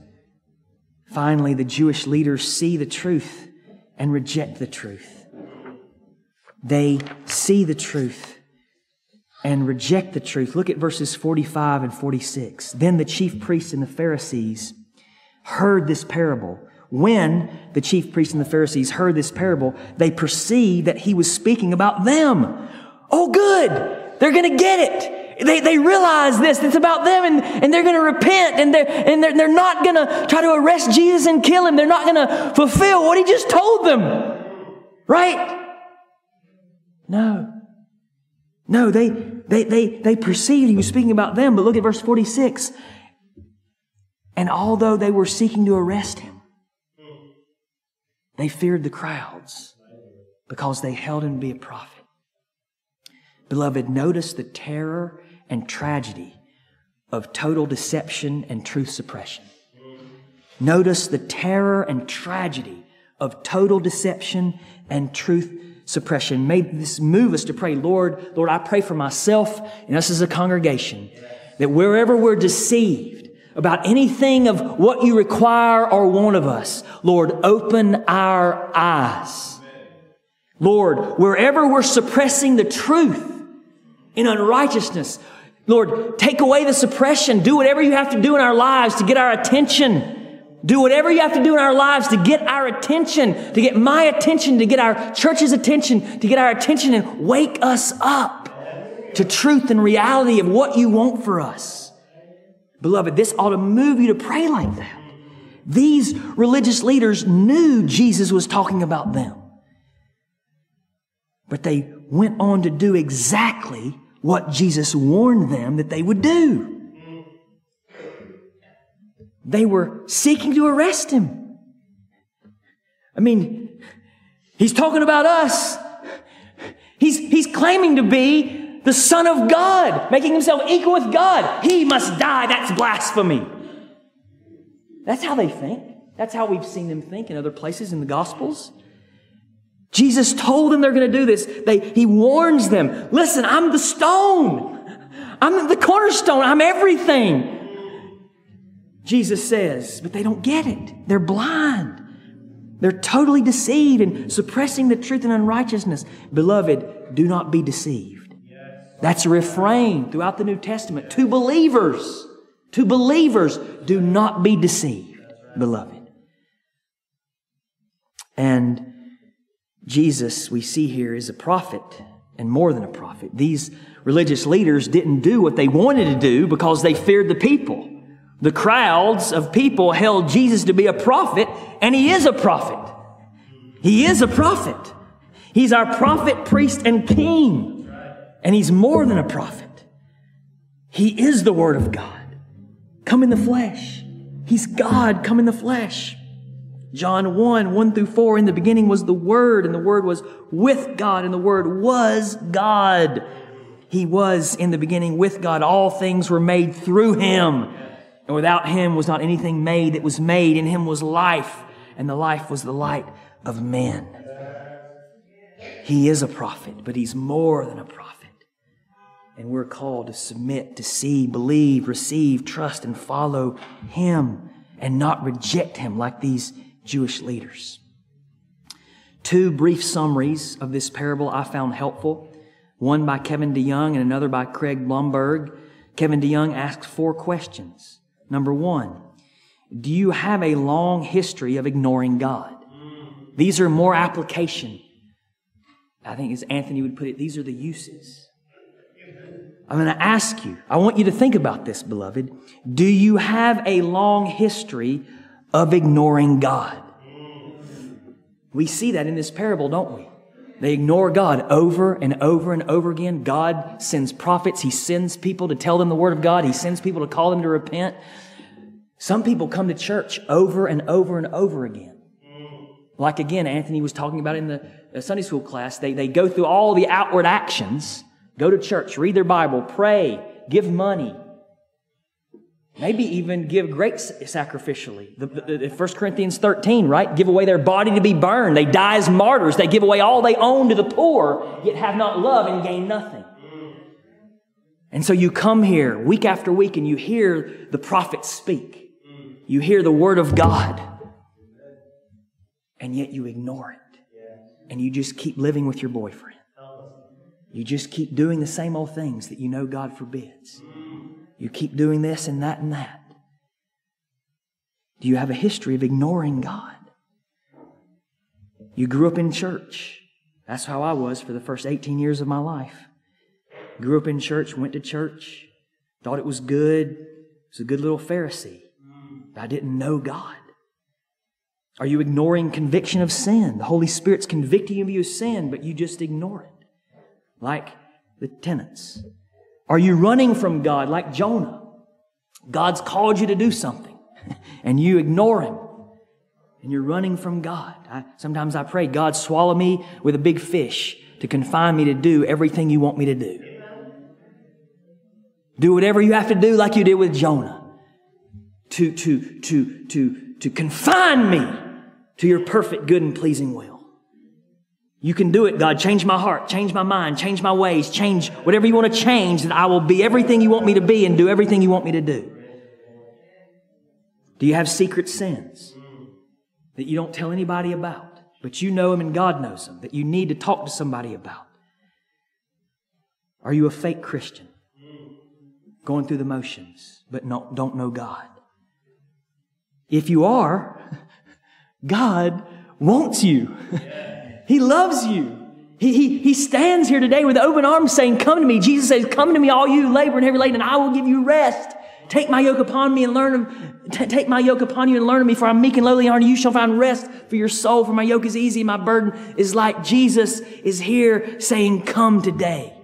finally, the Jewish leaders see the truth and reject the truth. They see the truth and reject the truth. Look at verses 45 and 46. Then the chief priests and the Pharisees heard this parable when the chief priests and the Pharisees heard this parable, they perceived that he was speaking about them. Oh, good. They're going to get it. They, they realize this. It's about them and, and they're going to repent and they're, and they're, they're not going to try to arrest Jesus and kill him. They're not going to fulfill what he just told them. Right? No. No, they, they, they, they perceived he was speaking about them, but look at verse 46. And although they were seeking to arrest him, they feared the crowds because they held him to be a prophet. Beloved, notice the terror and tragedy of total deception and truth suppression. Notice the terror and tragedy of total deception and truth suppression. May this move us to pray, Lord, Lord, I pray for myself and us as a congregation that wherever we're deceived about anything of what you require or want of us, Lord, open our eyes. Lord, wherever we're suppressing the truth in unrighteousness, Lord, take away the suppression. Do whatever you have to do in our lives to get our attention. Do whatever you have to do in our lives to get our attention, to get my attention, to get our church's attention, to get our attention and wake us up to truth and reality of what you want for us. Beloved, this ought to move you to pray like that. These religious leaders knew Jesus was talking about them. But they went on to do exactly what Jesus warned them that they would do. They were seeking to arrest him. I mean, he's talking about us. He's, he's claiming to be the Son of God, making himself equal with God. He must die. That's blasphemy. That's how they think. That's how we've seen them think in other places in the Gospels. Jesus told them they're going to do this. They, he warns them, listen, I'm the stone. I'm the cornerstone. I'm everything. Jesus says, but they don't get it. They're blind. They're totally deceived and suppressing the truth and unrighteousness. Beloved, do not be deceived. That's a refrain throughout the New Testament. To believers, to believers, do not be deceived, beloved. And Jesus, we see here, is a prophet and more than a prophet. These religious leaders didn't do what they wanted to do because they feared the people. The crowds of people held Jesus to be a prophet, and he is a prophet. He is a prophet. He's our prophet, priest, and king. And he's more than a prophet. He is the Word of God, come in the flesh. He's God, come in the flesh. John 1, 1 through 4, in the beginning was the Word, and the Word was with God, and the Word was God. He was in the beginning with God. All things were made through Him and without him was not anything made that was made. In him was life, and the life was the light of men. He is a prophet, but he's more than a prophet. And we're called to submit, to see, believe, receive, trust, and follow him and not reject him like these Jewish leaders. Two brief summaries of this parable I found helpful. One by Kevin DeYoung and another by Craig Blomberg. Kevin DeYoung asks four questions. Number one, do you have a long history of ignoring God? These are more application. I think as Anthony would put it, these are the uses. I'm going to ask you, I want you to think about this, beloved. Do you have a long history of ignoring God? We see that in this parable, don't we? They ignore God over and over and over again. God sends prophets. He sends people to tell them the word of God. He sends people to call them to repent. Some people come to church over and over and over again. Like again, Anthony was talking about in the Sunday school class, they, they go through all the outward actions, go to church, read their Bible, pray, give money, maybe even give great sacrificially. The, the, the 1 Corinthians 13, right? Give away their body to be burned. They die as martyrs. They give away all they own to the poor, yet have not love and gain nothing. And so you come here week after week and you hear the prophets speak. You hear the word of God, and yet you ignore it. And you just keep living with your boyfriend. You just keep doing the same old things that you know God forbids. You keep doing this and that and that. Do you have a history of ignoring God? You grew up in church. That's how I was for the first 18 years of my life. Grew up in church, went to church, thought it was good, was a good little Pharisee. But I didn't know God. Are you ignoring conviction of sin? The Holy Spirit's convicting you of sin, but you just ignore it. Like the tenants. Are you running from God like Jonah? God's called you to do something and you ignore Him and you're running from God. I, sometimes I pray, God, swallow me with a big fish to confine me to do everything you want me to do. Do whatever you have to do like you did with Jonah to, to, to, to, to confine me to your perfect, good, and pleasing will. You can do it, God. Change my heart, change my mind, change my ways, change whatever you want to change, that I will be everything you want me to be and do everything you want me to do. Do you have secret sins that you don't tell anybody about, but you know them and God knows them, that you need to talk to somebody about? Are you a fake Christian? Going through the motions, but no, don't know God? If you are, God wants you. he loves you. He, he, he stands here today with open arms saying, Come to me. Jesus says, Come to me, all you labor and heavy laden, and I will give you rest. Take my yoke upon me and learn of, t- take my yoke upon you and learn of me, for I'm meek and lowly and you shall find rest for your soul, for my yoke is easy, my burden is light. Jesus is here saying, Come today.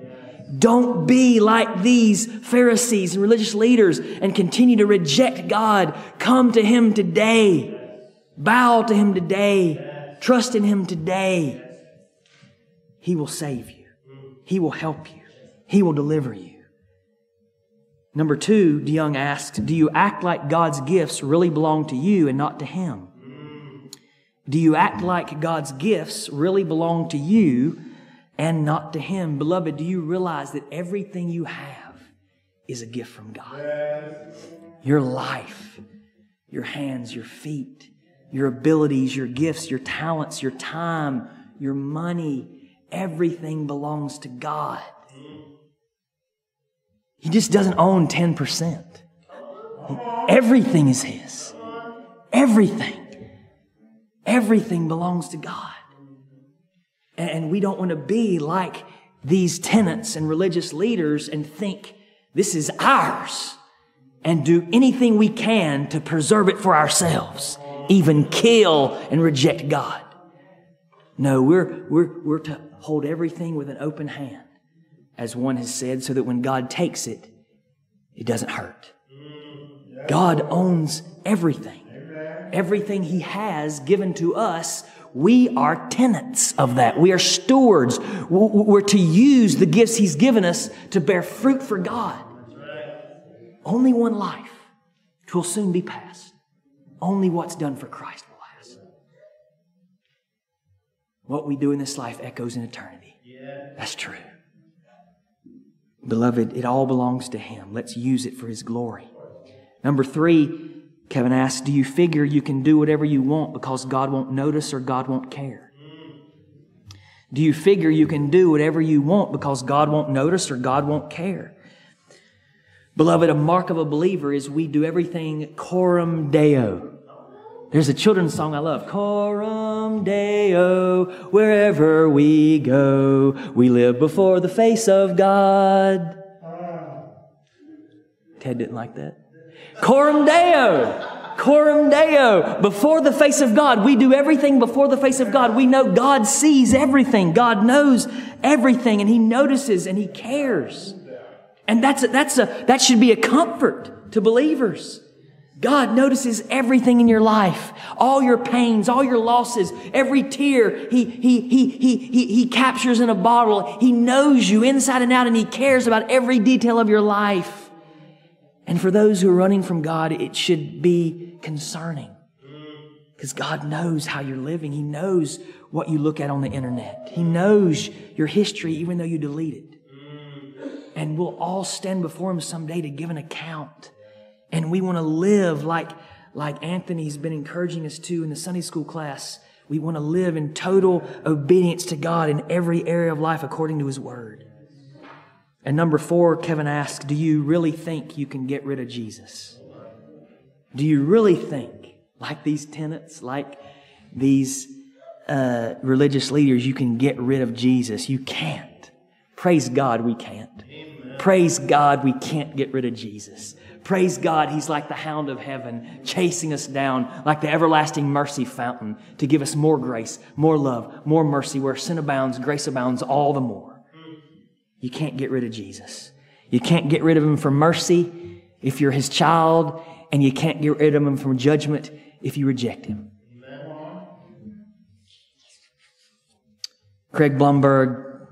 Don't be like these Pharisees and religious leaders and continue to reject God. Come to Him today. Bow to Him today. Trust in Him today. He will save you. He will help you. He will deliver you. Number two, DeYoung asked, Do you act like God's gifts really belong to you and not to Him? Do you act like God's gifts really belong to you and not to Him? Beloved, do you realize that everything you have is a gift from God? Your life, your hands, your feet, your abilities, your gifts, your talents, your time, your money, everything belongs to God. He just doesn't own 10%. Everything is His. Everything. Everything belongs to God. And we don't want to be like these tenants and religious leaders and think this is ours and do anything we can to preserve it for ourselves, even kill and reject God. No, we're, we're, we're to hold everything with an open hand as one has said, so that when God takes it, it doesn't hurt. God owns everything. Everything He has given to us, we are tenants of that. We are stewards. We're to use the gifts He's given us to bear fruit for God. Only one life. Twill soon be past. Only what's done for Christ will last. What we do in this life echoes in eternity. That's true. Beloved, it all belongs to Him. Let's use it for His glory. Number three, Kevin asks, Do you figure you can do whatever you want because God won't notice or God won't care? Do you figure you can do whatever you want because God won't notice or God won't care? Beloved, a mark of a believer is we do everything coram deo. There's a children's song I love. Coram Deo, wherever we go, we live before the face of God. Ted didn't like that. Coram Deo, Coram Deo, before the face of God. We do everything before the face of God. We know God sees everything. God knows everything and He notices and He cares. And that's a, that's a, that should be a comfort to believers. God notices everything in your life, all your pains, all your losses, every tear he, he, he, he, he, he captures in a bottle. He knows you inside and out and he cares about every detail of your life. And for those who are running from God, it should be concerning because God knows how you're living. He knows what you look at on the internet. He knows your history, even though you delete it. And we'll all stand before him someday to give an account. And we want to live like, like Anthony's been encouraging us to in the Sunday school class. We want to live in total obedience to God in every area of life according to His Word. And number four, Kevin asked, Do you really think you can get rid of Jesus? Do you really think, like these tenants, like these uh, religious leaders, you can get rid of Jesus? You can't. Praise God, we can't. Praise God, we can't get rid of Jesus. Praise God, He's like the hound of heaven, chasing us down like the everlasting mercy fountain to give us more grace, more love, more mercy. Where sin abounds, grace abounds all the more. You can't get rid of Jesus. You can't get rid of Him from mercy if you're His child, and you can't get rid of Him from judgment if you reject Him. Craig Blomberg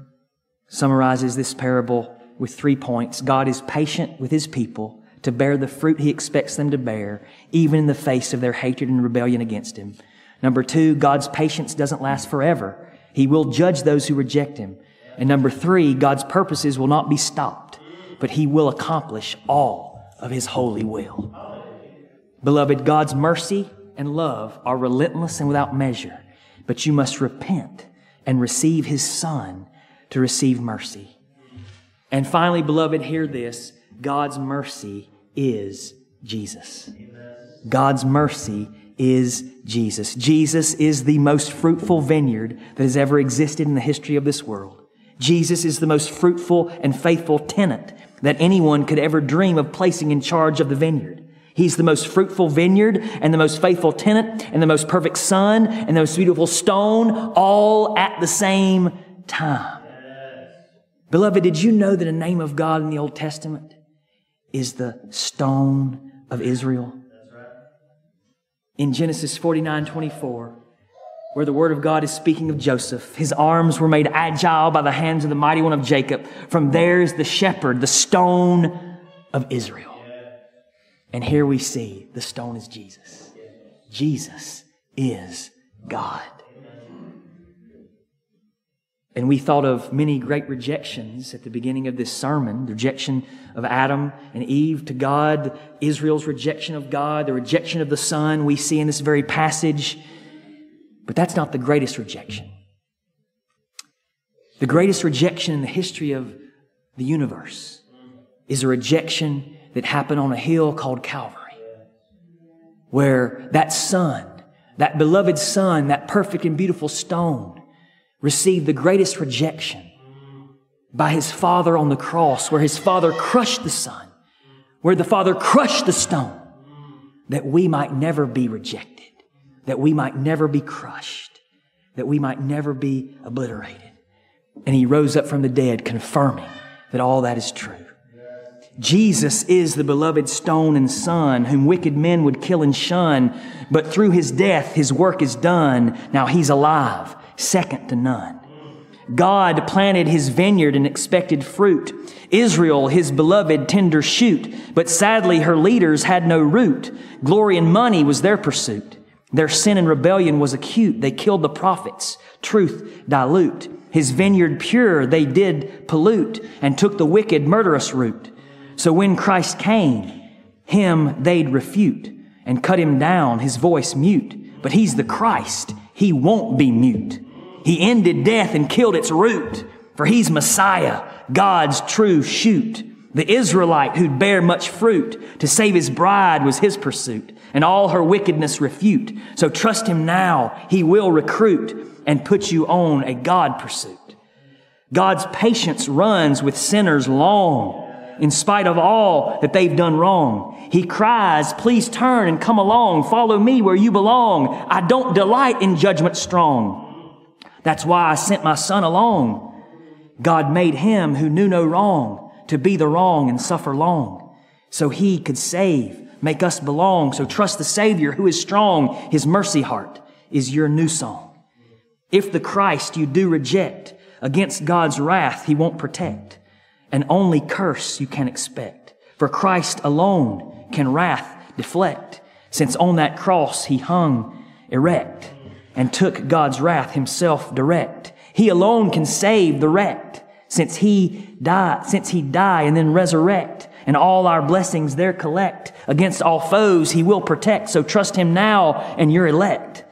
summarizes this parable with three points. God is patient with his people to bear the fruit he expects them to bear, even in the face of their hatred and rebellion against him. Number two, God's patience doesn't last forever. He will judge those who reject him. And number three, God's purposes will not be stopped, but he will accomplish all of his holy will. Beloved, God's mercy and love are relentless and without measure, but you must repent and receive his son to receive mercy. And finally, beloved, hear this. God's mercy is Jesus. God's mercy is Jesus. Jesus is the most fruitful vineyard that has ever existed in the history of this world. Jesus is the most fruitful and faithful tenant that anyone could ever dream of placing in charge of the vineyard. He's the most fruitful vineyard and the most faithful tenant and the most perfect son and the most beautiful stone all at the same time. Beloved, did you know that the name of God in the Old Testament is the stone of Israel? In Genesis 49 24, where the word of God is speaking of Joseph. His arms were made agile by the hands of the mighty one of Jacob. From there is the shepherd, the stone of Israel. And here we see the stone is Jesus. Jesus is God. And we thought of many great rejections at the beginning of this sermon the rejection of Adam and Eve to God, Israel's rejection of God, the rejection of the Son we see in this very passage. But that's not the greatest rejection. The greatest rejection in the history of the universe is a rejection that happened on a hill called Calvary, where that son, that beloved son, that perfect and beautiful stone, received the greatest rejection by his father on the cross, where his father crushed the son, where the father crushed the stone, that we might never be rejected, that we might never be crushed, that we might never be obliterated. And he rose up from the dead, confirming that all that is true. Jesus is the beloved stone and son whom wicked men would kill and shun, but through his death, his work is done. Now he's alive, second to none. God planted his vineyard and expected fruit. Israel, his beloved tender shoot, but sadly her leaders had no root. Glory and money was their pursuit. Their sin and rebellion was acute. They killed the prophets. Truth dilute. His vineyard pure they did pollute and took the wicked murderous root. So when Christ came, him they'd refute and cut him down, his voice mute. But he's the Christ. He won't be mute. He ended death and killed its root. For he's Messiah, God's true shoot. The Israelite who'd bear much fruit to save his bride was his pursuit and all her wickedness refute. So trust him now. He will recruit and put you on a God pursuit. God's patience runs with sinners long in spite of all that they've done wrong. He cries, please turn and come along. Follow me where you belong. I don't delight in judgment strong. That's why I sent my son along. God made him who knew no wrong to be the wrong and suffer long so he could save, make us belong. So trust the Savior who is strong. His mercy heart is your new song. If the Christ you do reject against God's wrath, he won't protect and only curse you can expect. For Christ alone can wrath deflect, since on that cross he hung erect and took God's wrath himself direct. He alone can save the wrecked, since he die, since he die and then resurrect, and all our blessings there collect. Against all foes he will protect, so trust him now and you're elect.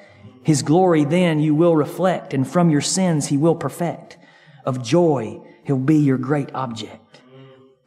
His glory then you will reflect, and from your sins he will perfect. Of joy He'll be your great object.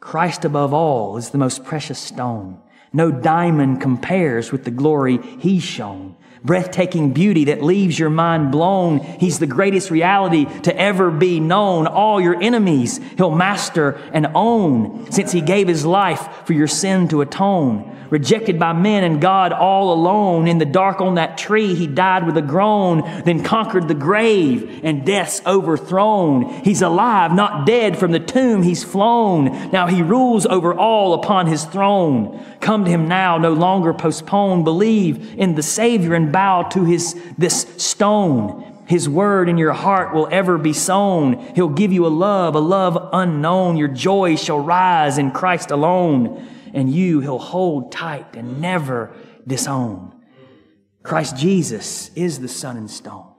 Christ above all is the most precious stone. No diamond compares with the glory He's shown. Breathtaking beauty that leaves your mind blown. He's the greatest reality to ever be known. All your enemies he'll master and own since he gave his life for your sin to atone rejected by men and God all alone. In the dark on that tree, he died with a groan, then conquered the grave and death's overthrown. He's alive, not dead from the tomb he's flown. Now he rules over all upon his throne. Come to him now, no longer postpone. Believe in the Savior and bow to his, this stone. His word in your heart will ever be sown. He'll give you a love, a love unknown. Your joy shall rise in Christ alone and you he'll hold tight and never disown. Christ Jesus is the son and stone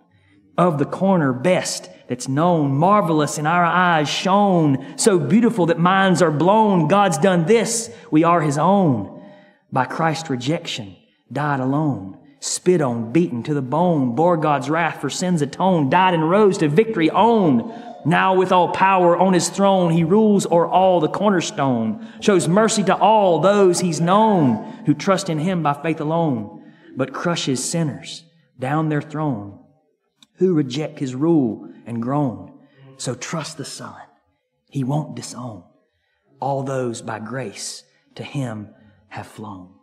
of the corner best that's known, marvelous in our eyes, shown, so beautiful that minds are blown. God's done this. We are his own. By Christ's rejection, died alone, spit on, beaten to the bone, bore God's wrath for sins atoned, died and rose to victory own. Now with all power on his throne, he rules o'er all the cornerstone, shows mercy to all those he's known who trust in him by faith alone, but crushes sinners down they're thrown who reject his rule and groan. So trust the Son. He won't disown all those by grace to him have flown.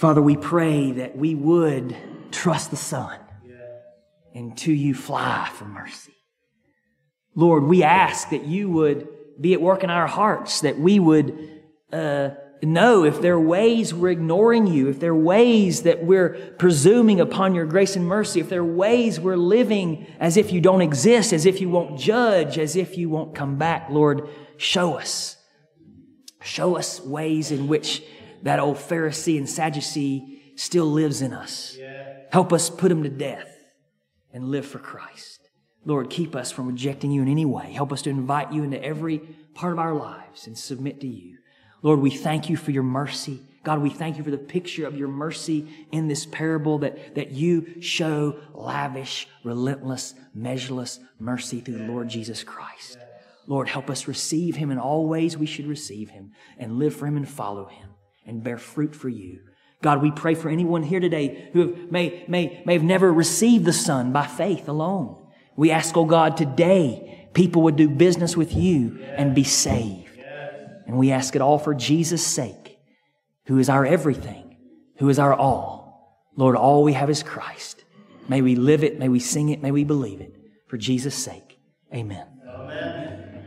Father, we pray that we would trust the Son and to you fly for mercy. Lord, we ask that you would be at work in our hearts, that we would uh, know if there are ways we're ignoring you, if there are ways that we're presuming upon your grace and mercy, if there are ways we're living as if you don't exist, as if you won't judge, as if you won't come back, Lord, show us. Show us ways in which that old Pharisee and Sadducee still lives in us. Help us put him to death and live for Christ. Lord, keep us from rejecting you in any way. Help us to invite you into every part of our lives and submit to you. Lord, we thank you for your mercy. God, we thank you for the picture of your mercy in this parable that, that you show lavish, relentless, measureless mercy through the Lord Jesus Christ. Lord, help us receive him in all ways we should receive him and live for him and follow him and bear fruit for you. God, we pray for anyone here today who have, may, may, may have never received the Son by faith alone. We ask, oh God, today people would do business with you and be saved. And we ask it all for Jesus' sake, who is our everything, who is our all. Lord, all we have is Christ. May we live it, may we sing it, may we believe it. For Jesus' sake, amen.